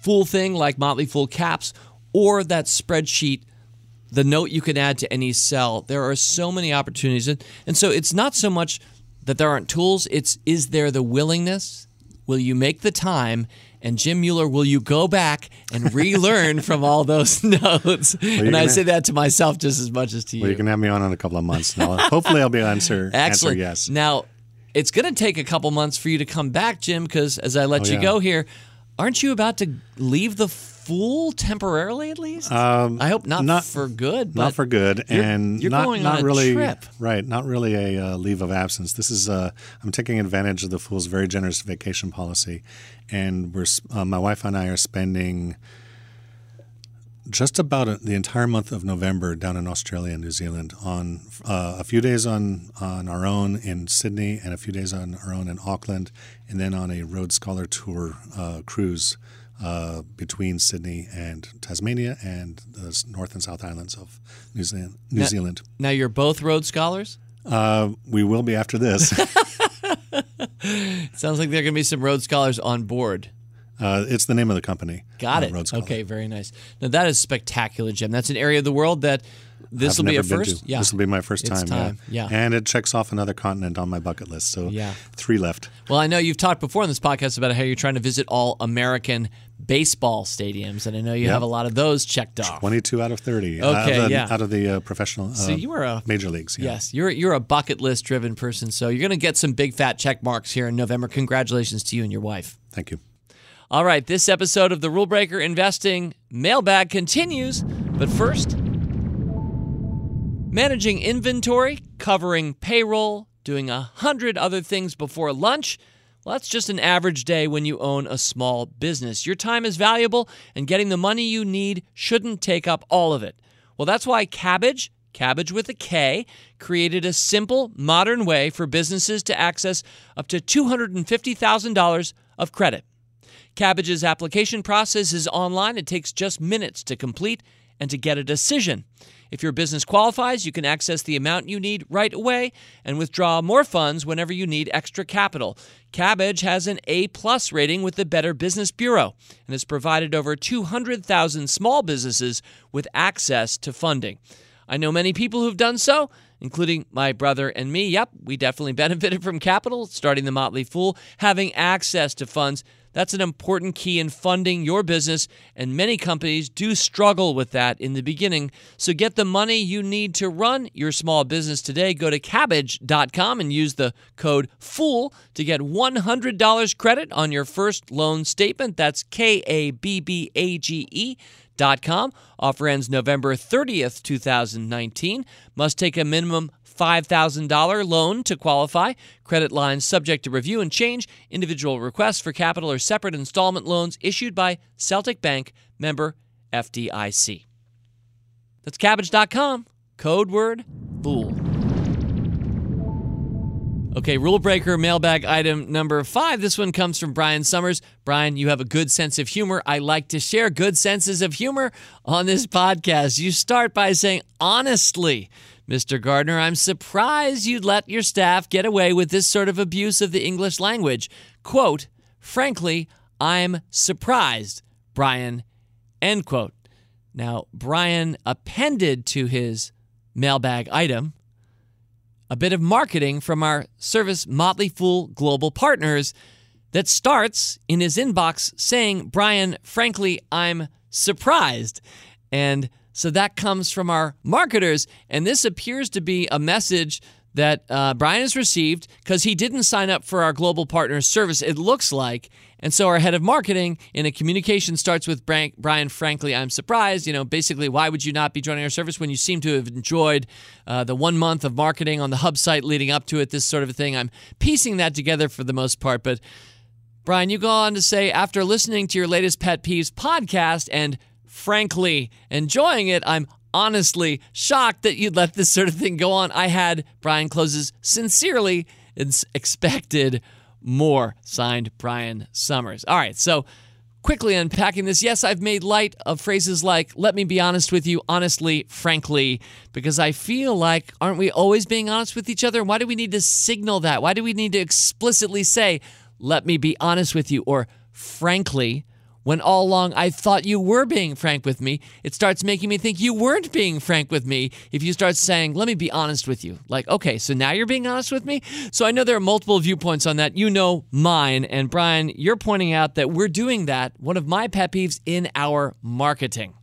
fool thing like Motley Fool Caps or that spreadsheet, the note you can add to any cell. There are so many opportunities, and, and so it's not so much that there aren't tools. It's is there the willingness? Will you make the time? And Jim Mueller, will you go back and relearn from all those notes? and I say that to myself just as much as to Well, you. you can have me on in a couple of months. Now, hopefully, I'll be answer answer yes. Now, it's going to take a couple months for you to come back, Jim, because as I let Oh, you yeah. go here, aren't you about to leave the fool temporarily at least? I hope not, Um, not- for good. not for good, you're- and you're not going not really trip. right. Not really a uh, leave of absence. This is uh, I'm taking advantage of the Fool's very generous vacation policy, and we're uh, my wife and I are spending just about a, the entire month of November down in Australia and New Zealand on uh, a few days on on our own in Sydney and a few days on our own in Auckland, and then on a Road Scholar Tour uh, cruise uh, between Sydney and Tasmania and the North and South Islands of New Zealand. New Now- Zealand. now you're both Rhodes scholars. Uh, we will be after this. Sounds like there are going to be some Rhodes scholars on board. uh, it's the name of the company. Got uh, it. Okay, very nice. Now that is spectacular, Jim. That's an area of the world that this will be a first. to. Yeah, This will be my first time. time, yeah. And it checks off another continent on my bucket list. So Yeah. three left. Well, I know you've talked before in this podcast about how you're trying to visit all American baseball stadiums, and I know you have a lot of those checked off. 22 out of 30. out Okay, of the, yeah. Out of the uh, professional uh, So you were a major leagues. Yeah. Yes, you're you're a bucket list driven person, so you're going to get some big fat check marks here in November. Congratulations to you and your wife. Thank you. All right, this episode of the Rule Breaker Investing Mailbag continues, but first, managing inventory, covering payroll, doing a hundred other things before lunch. Well, that's just an average day when you own a small business. Your time is valuable, and getting the money you need shouldn't take up all of it. Well, that's why Kabbage, Kabbage with a K, created a simple, modern way for businesses to access up to $250,000 of credit. Kabbage's application process is online. It takes just minutes to complete and to get a decision. If your business qualifies, you can access the amount you need right away and withdraw more funds whenever you need extra capital. Kabbage has an A plus rating with the Better Business Bureau and has provided over 200,000 small businesses with access to funding. I know many people who've done so, including my brother and me. Yep, we definitely benefited from capital, starting the Motley Fool, having access to funds. That's an important key in funding your business, and many companies do struggle with that in the beginning. So get the money you need to run your small business today. Go to Kabbage.com and use the code FOOL to get $100 credit on your first loan statement. That's K A B B A G E dot com. Offer ends November 30th, 2019. Must take a minimum $5,000 loan to qualify. Credit lines subject to review and change. Individual requests for capital or separate installment loans issued by Celtic Bank, member FDIC. That's Kabbage.com. Code word fool. Okay, rule breaker mailbag item number five. This one comes from Brian Summers. Brian, you have a good sense of humor. I like to share good senses of humor on this podcast. You start by saying, honestly, Mr. Gardner, I'm surprised you'd let your staff get away with this sort of abuse of the English language. Quote, frankly, I'm surprised, Brian, end quote. Now, Brian appended to his mailbag item a bit of marketing from our service Motley Fool Global Partners that starts in his inbox saying, Brian, frankly, I'm surprised. And so that comes from our marketers. And this appears to be a message that uh, Brian has received because he didn't sign up for our global partners service, it looks like. And so our head of marketing in a communication starts with Brian, frankly, I'm surprised. You know, basically, why would you not be joining our service when you seem to have enjoyed uh, the one month of marketing on the hub site leading up to it, this sort of a thing? I'm piecing that together for the most part. But Brian, you go on to say, after listening to your latest Pet Peeves podcast and frankly enjoying it, I'm honestly shocked that you'd let this sort of thing go on. I had, Brian closes, sincerely it's expected more. Signed, Brian Summers. All right, so quickly unpacking this, yes, I've made light of phrases like, let me be honest with you, honestly, frankly, because I feel like, aren't we always being honest with each other? Why do we need to signal that? Why do we need to explicitly say, let me be honest with you, or frankly, when all along I thought you were being frank with me, it starts making me think you weren't being frank with me if you start saying, let me be honest with you. Like, okay, so now you're being honest with me? So I know there are multiple viewpoints on that. You know mine. And Brian, you're pointing out that we're doing that, one of my pet peeves in our marketing.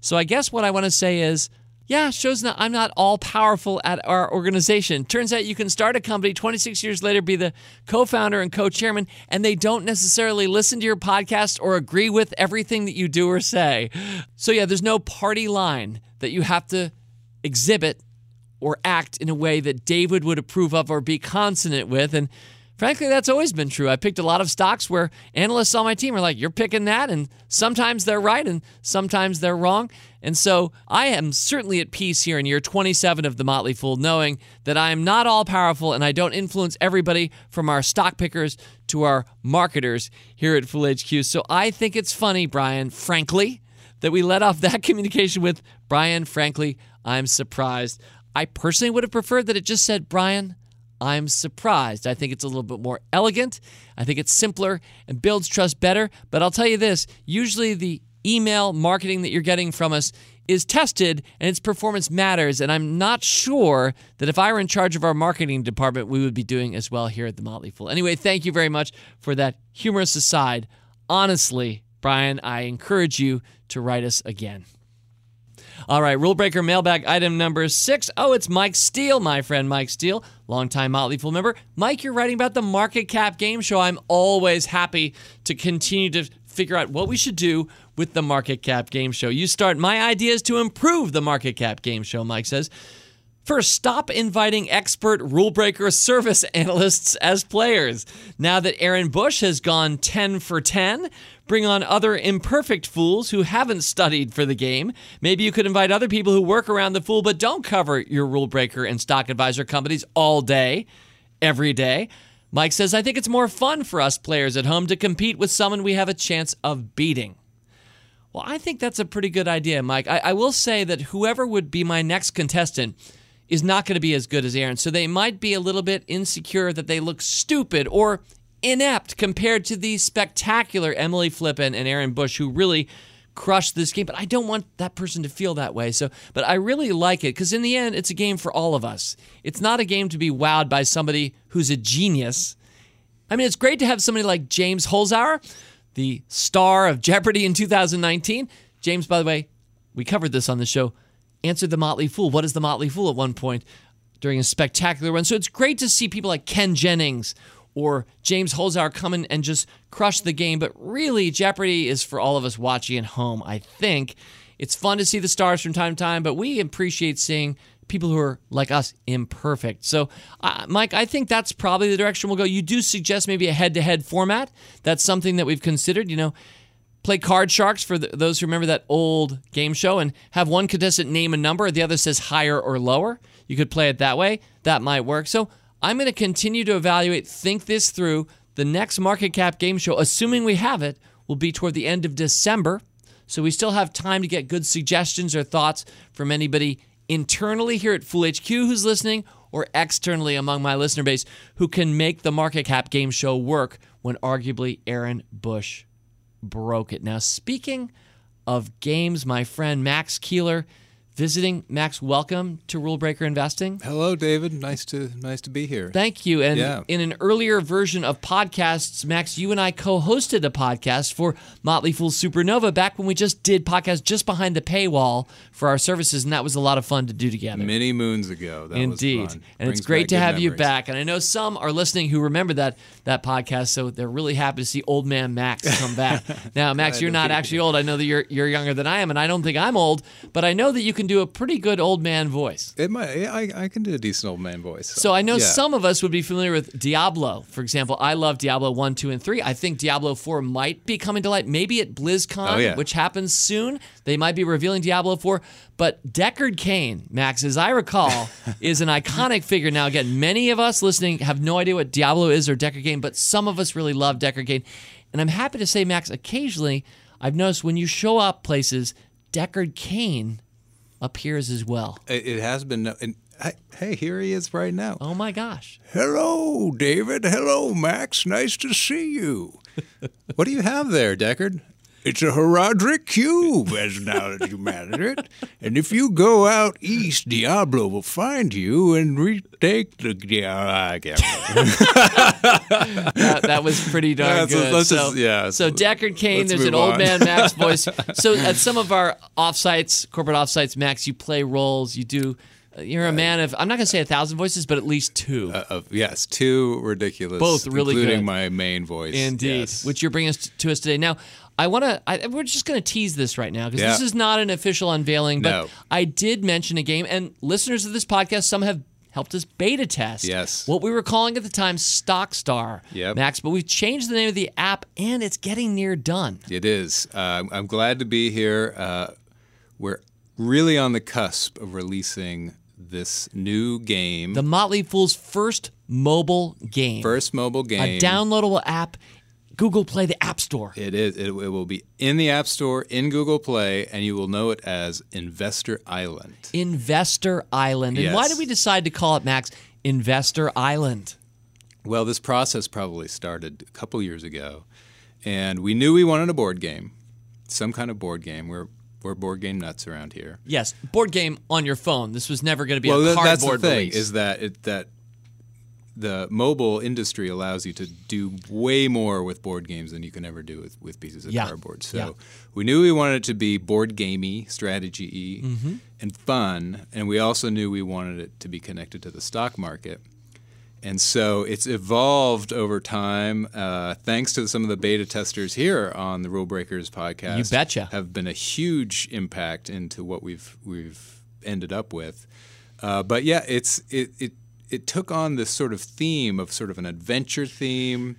So I guess what I want to say is, yeah, shows that I'm not all powerful at our organization. Turns out you can start a company 26 years later, be the co founder and co chairman, and they don't necessarily listen to your podcast or agree with everything that you do or say. So, yeah, there's no party line that you have to exhibit or act in a way that David would approve of or be consonant with. And frankly, that's always been true. I picked a lot of stocks where analysts on my team are like, you're picking that. And sometimes they're right and sometimes they're wrong. And so I am certainly at peace here in year 27 of The Motley Fool, knowing that I am not all powerful and I don't influence everybody from our stock pickers to our marketers here at Fool HQ. So I think it's funny, Brian, frankly, that we let off that communication with Brian, frankly, I'm surprised. I personally would have preferred that it just said, Brian, I'm surprised. I think it's a little bit more elegant. I think it's simpler and builds trust better. But I'll tell you this usually the email marketing that you're getting from us is tested and its performance matters. And I'm not sure that if I were in charge of our marketing department, we would be doing as well here at The Motley Fool. Anyway, thank you very much for that humorous aside. Honestly, Brian, I encourage you to write us again. All right, rule breaker mailbag item number six. Oh, it's Mike Steele, my friend Mike Steele, longtime Motley Fool member. Mike, you're writing about the Market Cap Game Show. I'm always happy to continue to figure out what we should do with the Market Cap Game Show. You start my ideas to improve the Market Cap Game Show, Mike says. First, stop inviting expert rule breaker service analysts as players. Now that Aaron Bush has gone 10 for 10, bring on other imperfect fools who haven't studied for the game. Maybe you could invite other people who work around the fool but don't cover your rule breaker and stock advisor companies all day, every day. Mike says, I think it's more fun for us players at home to compete with someone we have a chance of beating. Well, I think that's a pretty good idea, Mike. I, I will say that whoever would be my next contestant is not going to be as good as Aaron. So they might be a little bit insecure that they look stupid or inept compared to the spectacular Emily Flippen and Aaron Bush, who really crushed this game. But I don't want that person to feel that way. So, but I really like it because in the end, it's a game for all of us. It's not a game to be wowed by somebody who's a genius. I mean, it's great to have somebody like James Holzhauer, the star of Jeopardy in 2019. James, by the way, we covered this on the show answered the Motley Fool. What is the Motley Fool at one point during a spectacular run? So it's great to see people like Ken Jennings or James Holzhauer coming and just crush the game. But really, Jeopardy is for all of us watching at home, I think. It's fun to see the stars from time to time, but we appreciate seeing people who are like us imperfect. So, uh, Mike, I think that's probably the direction we'll go. You do suggest maybe a head to head format. That's something that we've considered. You know, play card sharks for the, those who remember that old game show and have one contestant name a number the other says higher or lower you could play it that way that might work so i'm going to continue to evaluate think this through the next market cap game show assuming we have it will be toward the end of december so we still have time to get good suggestions or thoughts from anybody internally here at fool hq who's listening or externally among my listener base who can make the market cap game show work when arguably aaron bush broke it. Now, speaking of games, my friend Max Keeler visiting. Max, welcome to Rule Breaker Investing. Hello, David. Nice to nice to be here. Thank you. And Yeah. in an earlier version of podcasts, Max, you and I co-hosted a podcast for Motley Fool Supernova back when we just did podcasts just behind the paywall for our services, and that was a lot of fun to do together. Many moons ago. That Indeed. was fun. And it's great to have you back. And I know some are listening who remember that that podcast, so they're really happy to see old man Max come back. now, Max, you're not actually old. I know that you're you're younger than I am, and I don't think I'm old, but I know that you can do a pretty good old man voice. It might, yeah, I, I can do a decent old man voice. So I know yeah. some of us would be familiar with Diablo. For example, I love Diablo 1, 2, and 3. I think Diablo 4 might be coming to light maybe at BlizzCon, Oh, yeah. which happens soon. They might be revealing Diablo 4. But Deckard Cain, Max, as I recall, is an iconic figure. Now, again, many of us listening have no idea what Diablo is or Deckard Cain, but some of us really love Deckard Cain. And I'm happy to say, Max, occasionally I've noticed when you show up places, Deckard Cain appears as well. It, has been. And, hey, here he is right now. Oh my gosh. Hello, David. Hello, Max. Nice to see you. what do you have there, Deckard? It's a Horadric cube, as now that you manage it. And if you go out east, Diablo will find you and retake the. Yeah, I can't that, that was pretty darn Yeah, so good. let's so, just- yeah, so Deckard Cain, there's an move old man Max voice. So at some of our offsites, corporate offsites, Max, you play roles. You do. uh, You're a man of. I'm not gonna say a thousand voices, but at least two. Uh, of- yes, two ridiculous. Both really including good. my main voice. Indeed, yes. which you're bringing us to us today. Now, I want to. We're just going to tease this right now because Yeah. this is not an official unveiling. But No. I did mention a game, and listeners of this podcast, some have helped us beta test. Yes. What we were calling at the time Stockstar. Yep. Max, but we've changed the name of the app, and it's getting near done. It is. Uh, I'm glad to be here. Uh, we're really on the cusp of releasing this new game. The Motley Fool's first mobile game. first mobile game. a downloadable app. Google Play, the App Store. It is. It, it will be in the App Store, in Google Play, and you will know it as Investor Island. Investor Island. And why did we decide to call it, Max, Investor Island? Well, this process probably started a couple years ago, and we knew we wanted a board game, some kind of board game. We're we're board game nuts around here. Yes, board game on your phone. This was never going to be well, a th- that's the thing release. is that it, that the mobile industry allows you to do way more with board games than you can ever do with, with pieces of Yeah. cardboard. So Yeah. we knew we wanted it to be board gamey, strategy y, Mm-hmm. and fun, and we also knew we wanted it to be connected to the stock market. And so it's evolved over time, uh, thanks to some of the beta testers here on the Rule Breakers podcast. You betcha. Have been a huge impact into what we've we've ended up with. Uh, but yeah, it's it, it it took on this sort of theme of sort of an adventure theme,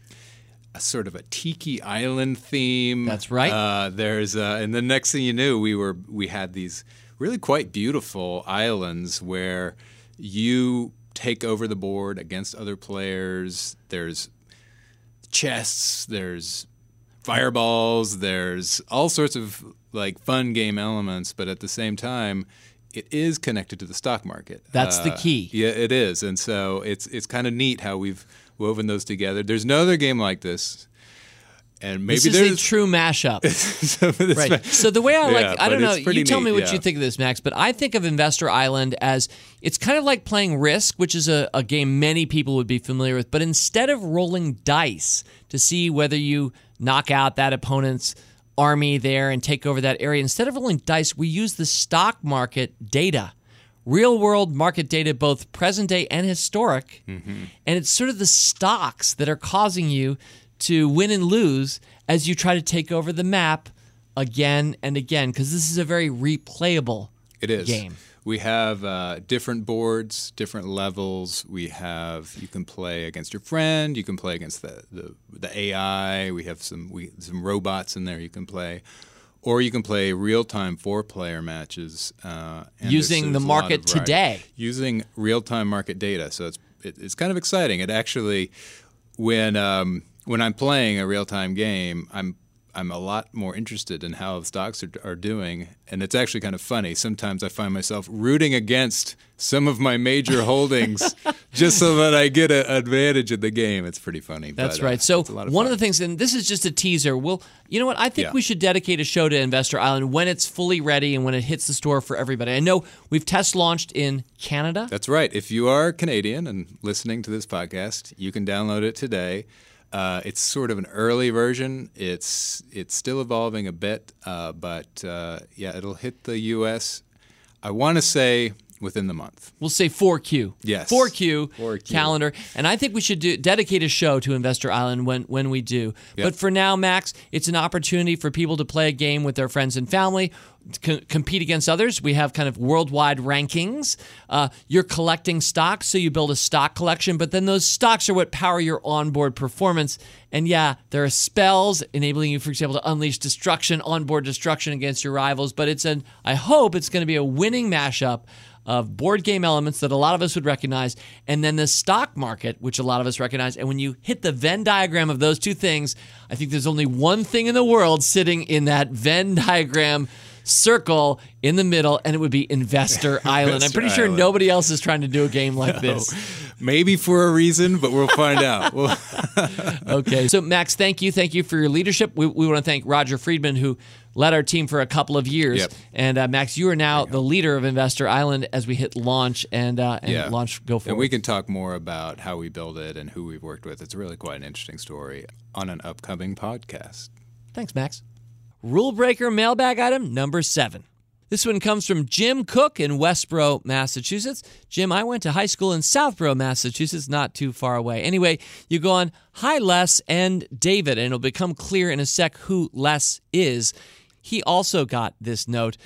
a sort of a tiki island theme. That's right. Uh, there's uh, and the next thing you knew, we were we had these really quite beautiful islands where you take over the board against other players. There's chests. There's fireballs. There's all sorts of like fun game elements, but at the same time, it is connected to the stock market. That's the Uh, key. Yeah, it is, and so it's it's kind of neat how we've woven those together. There's no other game like this, and maybe this is there's a true mashup. some of this Right. So the way I like, Yeah, I don't know. You tell neat, me what yeah. you think of this, Max. But I think of Investor Island as it's kind of like playing Risk, which is a, a game many people would be familiar with. But instead of rolling dice to see whether you knock out that opponent's army there and take over that area, instead of rolling dice, we use the stock market data. Real world market data, both present day and historic. Mm-hmm. And it's sort of the stocks that are causing you to win and lose as you try to take over the map again and again because this is a very replayable It is. game. We have uh, different boards, different levels. We have you can play against your friend. You can play against the, the, the AI. We have some we, some robots in there you can play, or you can play real time four player matches uh, Using there's- the there's lot market today. Using real time market data, so it's it, it's kind of exciting. It actually when um, when I'm playing a real time game, I'm I'm a lot more interested in how stocks are, are doing, and it's actually kind of funny. Sometimes I find myself rooting against some of my major holdings just so that I get an advantage in the game. It's pretty funny. That's but, uh, right. So a lot of one fun. of the things, and this is just a teaser. We'll, you know what? I think Yeah. we should dedicate a show to Investor Island when it's fully ready and when it hits the store for everybody. I know we've test launched in Canada. That's right. If you are Canadian and listening to this podcast, you can download it today. Uh, it's sort of an early version. It's it's still evolving a bit, uh, but uh, yeah, it'll hit the U.S. I want to say within the month. We'll say 4Q. Yes. 4Q, 4Q. calendar. And I think we should do, dedicate a show to Investor Island when, when we do. But for now, Max, it's an opportunity for people to play a game with their friends and family, co- compete against others. We have kind of worldwide rankings. Uh, you're collecting stocks, so you build a stock collection, but then those stocks are what power your onboard performance. And yeah, there are spells enabling you, for example, to unleash destruction, onboard destruction against your rivals. But it's an, I hope it's going to be a winning mashup of board game elements that a lot of us would recognize, and then the stock market, which a lot of us recognize. And when you hit the Venn diagram of those two things, I think there's only one thing in the world sitting in that Venn diagram circle in the middle, and it would be Investor Island. I'm pretty sure nobody else is trying to do a game like this. Maybe for a reason, but we'll find out. We'll- Okay. So, Max, thank you. Thank you for your leadership. We, we want to thank Roger Friedman, who led our team for a couple of years. Yep. And, uh, Max, you are now the leader of Investor Island as we hit launch and, uh, and launch go forward. And we can talk more about how we build it and who we've worked with. It's really quite an interesting story on an upcoming podcast. Thanks, Max. Rule breaker mailbag item number seven. This one comes from Jim Cook in Westboro, Massachusetts. Jim, I went to high school in Southborough, Massachusetts, not too far away. Anyway, you go on, Hi, Les and David, and it'll become clear in a sec who Les is. He also got this note.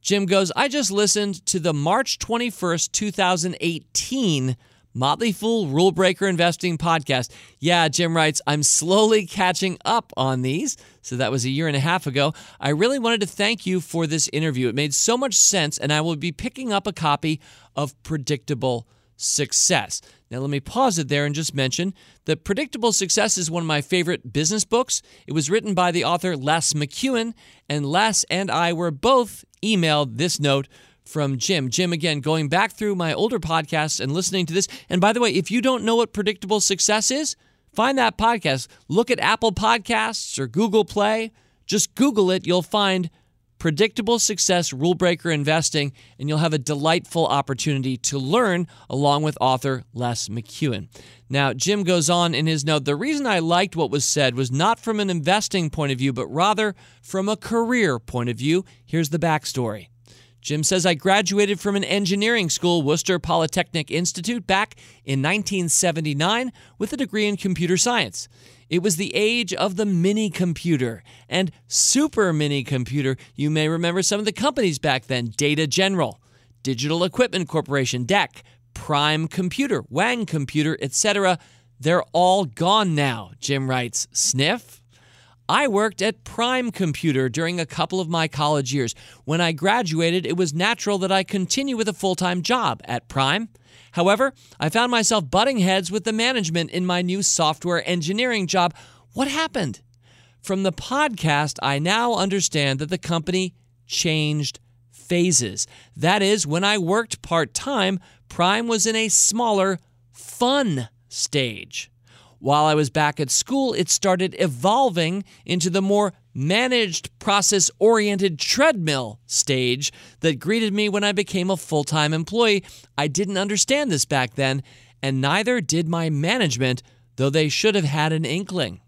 Jim goes, I just listened to the March 21st, 2018 Motley Fool Rule Breaker Investing podcast. Yeah, Jim writes, I'm slowly catching up on these. So that was a year and a half ago. I really wanted to thank you for this interview. It made so much sense, and I will be picking up a copy of Predictable Success. Now, let me pause it there and just mention that Predictable Success is one of my favorite business books. It was written by the author Les McKeown, and Les and I were both emailed this note from Jim. Jim, again, going back through my older podcasts and listening to this. And by the way, if you don't know what predictable success is, find that podcast. Look at Apple Podcasts or Google Play. Just Google it. You'll find Predictable Success Rule Breaker Investing, and you'll have a delightful opportunity to learn along with author Les McKeown. Now, Jim goes on in his note the reason I liked what was said was not from an investing point of view, but rather from a career point of view. Here's the backstory. Jim says, I graduated from an engineering school, Worcester Polytechnic Institute, back in 1979 with a degree in computer science. It was the age of the mini computer and super mini computer. You may remember some of the companies back then Data General, Digital Equipment Corporation, DEC, Prime Computer, Wang Computer, etc. They're all gone now, Jim writes. Sniff? I worked at Prime Computer during a couple of my college years. When I graduated, it was natural that I continue with a full time job at Prime. However, I found myself butting heads with the management in my new software engineering job. What happened? From the podcast, I now understand that the company changed phases. That is, when I worked part time, Prime was in a smaller, fun stage. While I was back at school, it started evolving into the more managed, process oriented treadmill stage that greeted me when I became a full time employee. I didn't understand this back then, and neither did my management, though they should have had an inkling.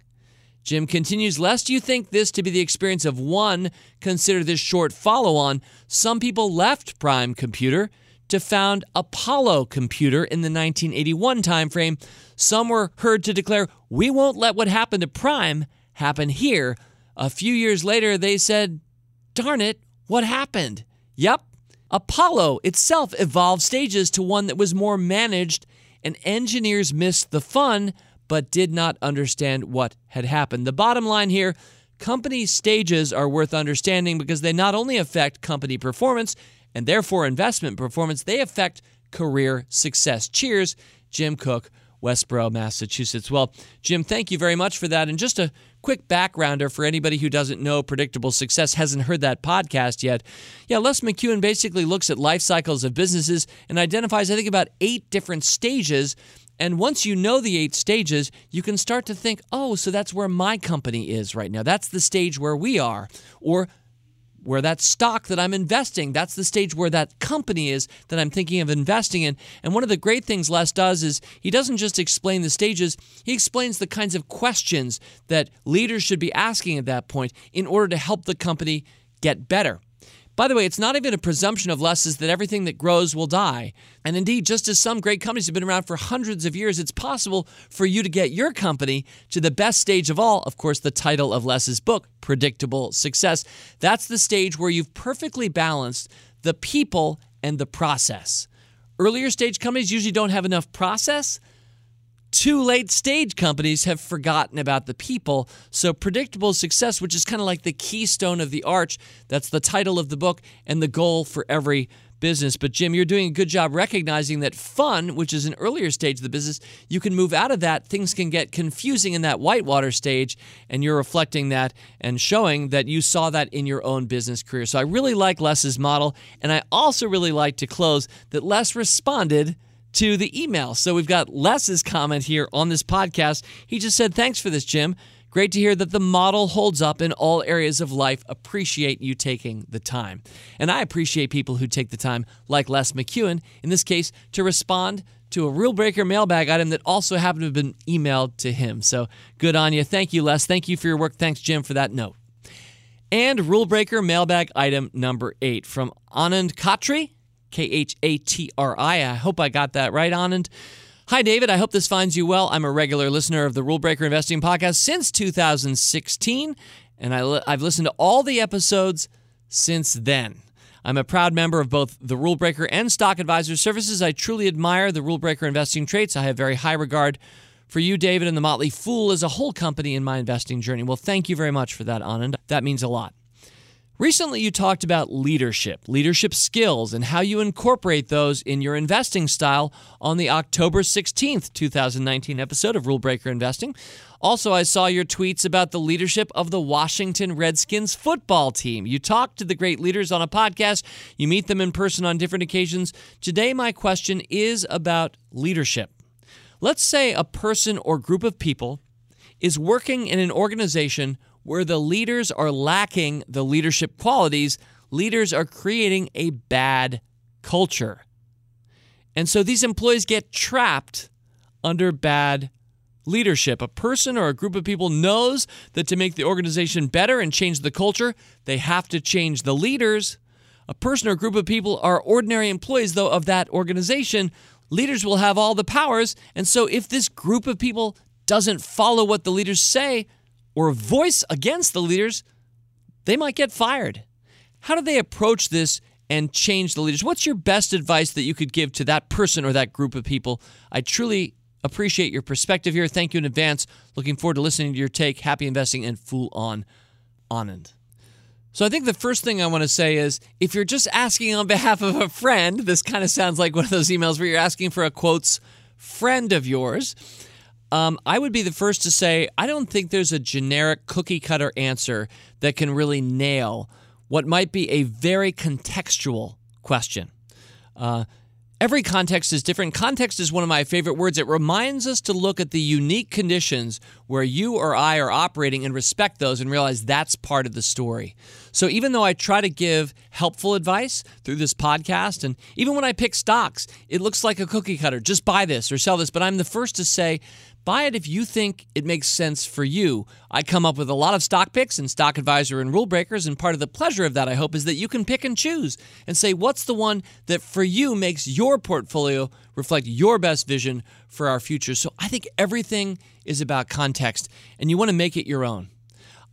Jim continues, lest you think this to be the experience of one, consider this short follow on. Some people left Prime Computer to found Apollo Computer in the 1981 timeframe. Some were heard to declare, We won't let what happened to Prime happen here. A few years later, they said, Darn it, what happened? Yep, Apollo itself evolved stages to one that was more managed, and engineers missed the fun but did not understand what had happened. The bottom line here company stages are worth understanding because they not only affect company performance and therefore investment performance, they affect career success. Cheers, Jim Cook, Westboro, Massachusetts. Well, Jim, thank you very much for that. And just a quick backgrounder for anybody who doesn't know Predictable Success, hasn't heard that podcast yet. Yeah, Les McKeown basically looks at life cycles of businesses and identifies, I think, about eight different stages. And once you know the eight stages, you can start to think, oh, so that's where my company is right now. That's the stage where we are. Or where that stock that I'm investing, that's the stage where that company is that I'm thinking of investing in. And one of the great things Les does is he doesn't just explain the stages, he explains the kinds of questions that leaders should be asking at that point in order to help the company get better. By the way, it's not even a presumption of Les's that everything that grows will die. And indeed, just as some great companies have been around for hundreds of years, it's possible for you to get your company to the best stage of all. Of course, the title of Les's book, Predictable Success. That's the stage where you've perfectly balanced the people and the process. Earlier stage companies usually don't have enough process. Two late stage companies have forgotten about the people. So, predictable success, which is kind of like the keystone of the arch, that's the title of the book and the goal for every business. But, Jim, you're doing a good job recognizing that fun, which is an earlier stage of the business, you can move out of that. Things can get confusing in that whitewater stage, and you're reflecting that and showing that you saw that in your own business career. So, I really like Les's model, and I also really like to close that Les responded to the email. So we've got Les's comment here on this podcast. He just said, Thanks for this, Jim. Great to hear that the model holds up in all areas of life. Appreciate you taking the time. And I appreciate people who take the time, like Les McKeown, in this case, to respond to a Rule Breaker mailbag item that also happened to have been emailed to him. So good on you. Thank you, Les. Thank you for your work. Thanks, Jim, for that note. And Rule Breaker mailbag item number eight from Anand Khatri, K H A T R I. I hope I got that right, Anand. Hi, David. I hope this finds you well. I'm a regular listener of the Rule Breaker Investing Podcast since 2016, and I have listened to all the episodes since then. I'm a proud member of both the Rule Breaker and Stock Advisor services. I truly admire the Rule Breaker investing traits. I have very high regard for you, David, and the Motley Fool as a whole company in my investing journey. Well, thank you very much for that, Anand. That means a lot. Recently, you talked about leadership, leadership skills, and how you incorporate those in your investing style on the October 16th, 2019 episode of Rule Breaker Investing. Also, I saw your tweets about the leadership of the Washington Redskins football team. You talk to the great leaders on a podcast, you meet them in person on different occasions. Today, my question is about leadership. Let's say a person or group of people is working in an organization where the leaders are lacking the leadership qualities, leaders are creating a bad culture. And so these employees get trapped under bad leadership. A person or a group of people knows that to make the organization better and change the culture, they have to change the leaders. A person or group of people are ordinary employees, though, of that organization. Leaders will have all the powers. And so if this group of people doesn't follow what the leaders say, or a voice against the leaders, they might get fired. How do they approach this and change the leaders? What's your best advice that you could give to that person or that group of people? I truly appreciate your perspective here. Thank you in advance. Looking forward to listening to your take. Happy investing and fool on Anand. So I think the first thing I want to say is if you're just asking on behalf of a friend, this kind of sounds like one of those emails where you're asking for a quotes friend of yours. Um, I would be the first to say I don't think there's a generic cookie cutter answer that can really nail what might be a very contextual question. Uh, every context is different. Context is one of my favorite words. It reminds us to look at the unique conditions where you or I are operating and respect those and realize that's part of the story. So even though I try to give helpful advice through this podcast, and even when I pick stocks, it looks like a cookie cutter just buy this or sell this, but I'm the first to say Buy it if you think it makes sense for you. I come up with a lot of stock picks and stock advisor and rule breakers, and part of the pleasure of that, I hope, is that you can pick and choose and say what's the one that for you makes your portfolio reflect your best vision for our future. So I think everything is about context, and you want to make it your own.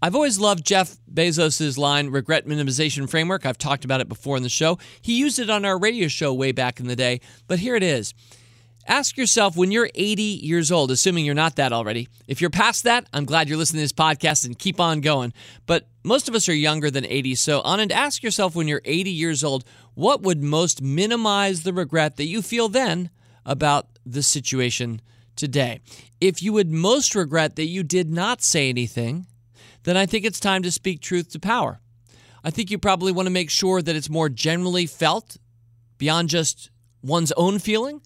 I've always loved Jeff Bezos' line, regret minimization framework. I've talked about it before in the show. He used it on our radio show way back in the day, but here it is. Ask yourself when you're 80 years old, assuming you're not that already. If you're past that, I'm glad you're listening to this podcast and keep on going. But most of us are younger than 80. So, Anand ask yourself when you're 80 years old, what would most minimize the regret that you feel then about the situation today? If you would most regret that you did not say anything, then I think it's time to speak truth to power. I think you probably want to make sure that it's more generally felt beyond just one's own feeling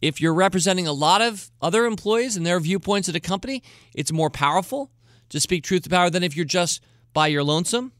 if you're representing a lot of other employees and their viewpoints at a company, it's more powerful to speak truth to power than if you're just by your lonesome.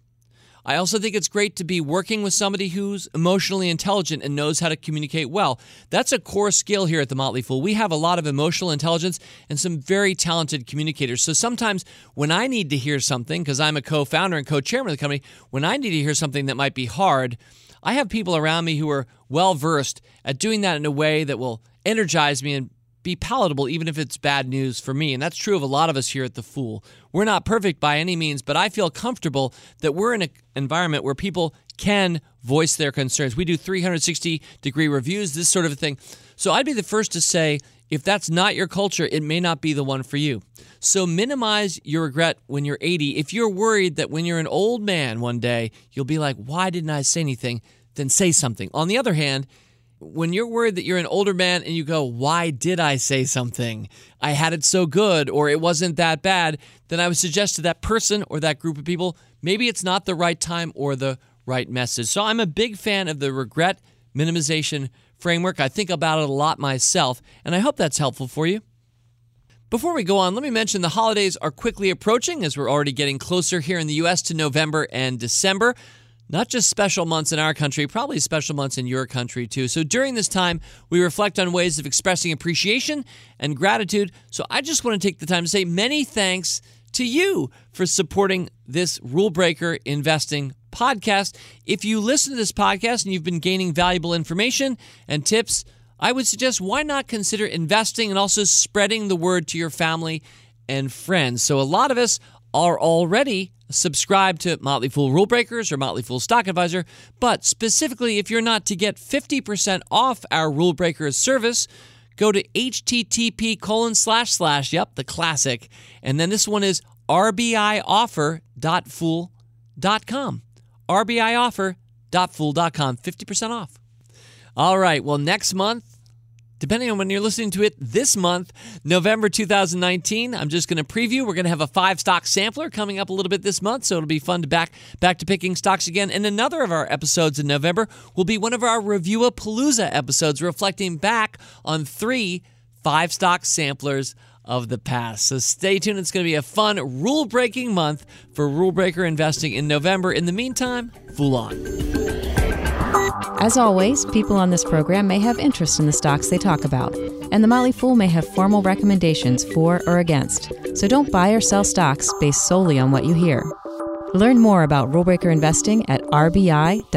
I also think it's great to be working with somebody who's emotionally intelligent and knows how to communicate well. That's a core skill here at the Motley Fool. We have a lot of emotional intelligence and some very talented communicators. So sometimes when I need to hear something, because I'm a co founder and co chairman of the company, when I need to hear something that might be hard, I have people around me who are well versed at doing that in a way that will energize me and be palatable, even if it's bad news for me. And that's true of a lot of us here at The Fool. We're not perfect by any means, but I feel comfortable that we're in an environment where people can voice their concerns. We do 360 degree reviews, this sort of thing. So I'd be the first to say if that's not your culture, it may not be the one for you. So minimize your regret when you're 80. If you're worried that when you're an old man one day, you'll be like, why didn't I say anything? Then say something. On the other hand, when you're worried that you're an older man and you go, Why did I say something? I had it so good, or it wasn't that bad, then I would suggest to that person or that group of people, maybe it's not the right time or the right message. So I'm a big fan of the regret minimization framework. I think about it a lot myself, and I hope that's helpful for you. Before we go on, let me mention the holidays are quickly approaching as we're already getting closer here in the U.S. to November and December. Not just special months in our country, probably special months in your country too. So during this time, we reflect on ways of expressing appreciation and gratitude. So I just want to take the time to say many thanks to you for supporting this Rule Breaker Investing podcast. If you listen to this podcast and you've been gaining valuable information and tips, I would suggest why not consider investing and also spreading the word to your family and friends. So, a lot of us are already subscribed to Motley Fool Rule Breakers or Motley Fool Stock Advisor, but specifically, if you're not to get 50% off our Rule Breakers service, go to http colon slash slash, yep, the classic. And then this one is rbioffer.fool.com. rbioffer.fool.com, 50% off. All right, well, next month, depending on when you're listening to it this month, November 2019. I'm just going to preview. We're going to have a five stock sampler coming up a little bit this month, so it'll be fun to back back to picking stocks again. And another of our episodes in November will be one of our Review a Palooza episodes, reflecting back on three five stock samplers of the past. So stay tuned. It's going to be a fun rule breaking month for rule breaker investing in November. In the meantime, fool on. As always, people on this program may have interest in the stocks they talk about, and the Motley Fool may have formal recommendations for or against. So don't buy or sell stocks based solely on what you hear. Learn more about rulebreaker investing at rbi.fool.com.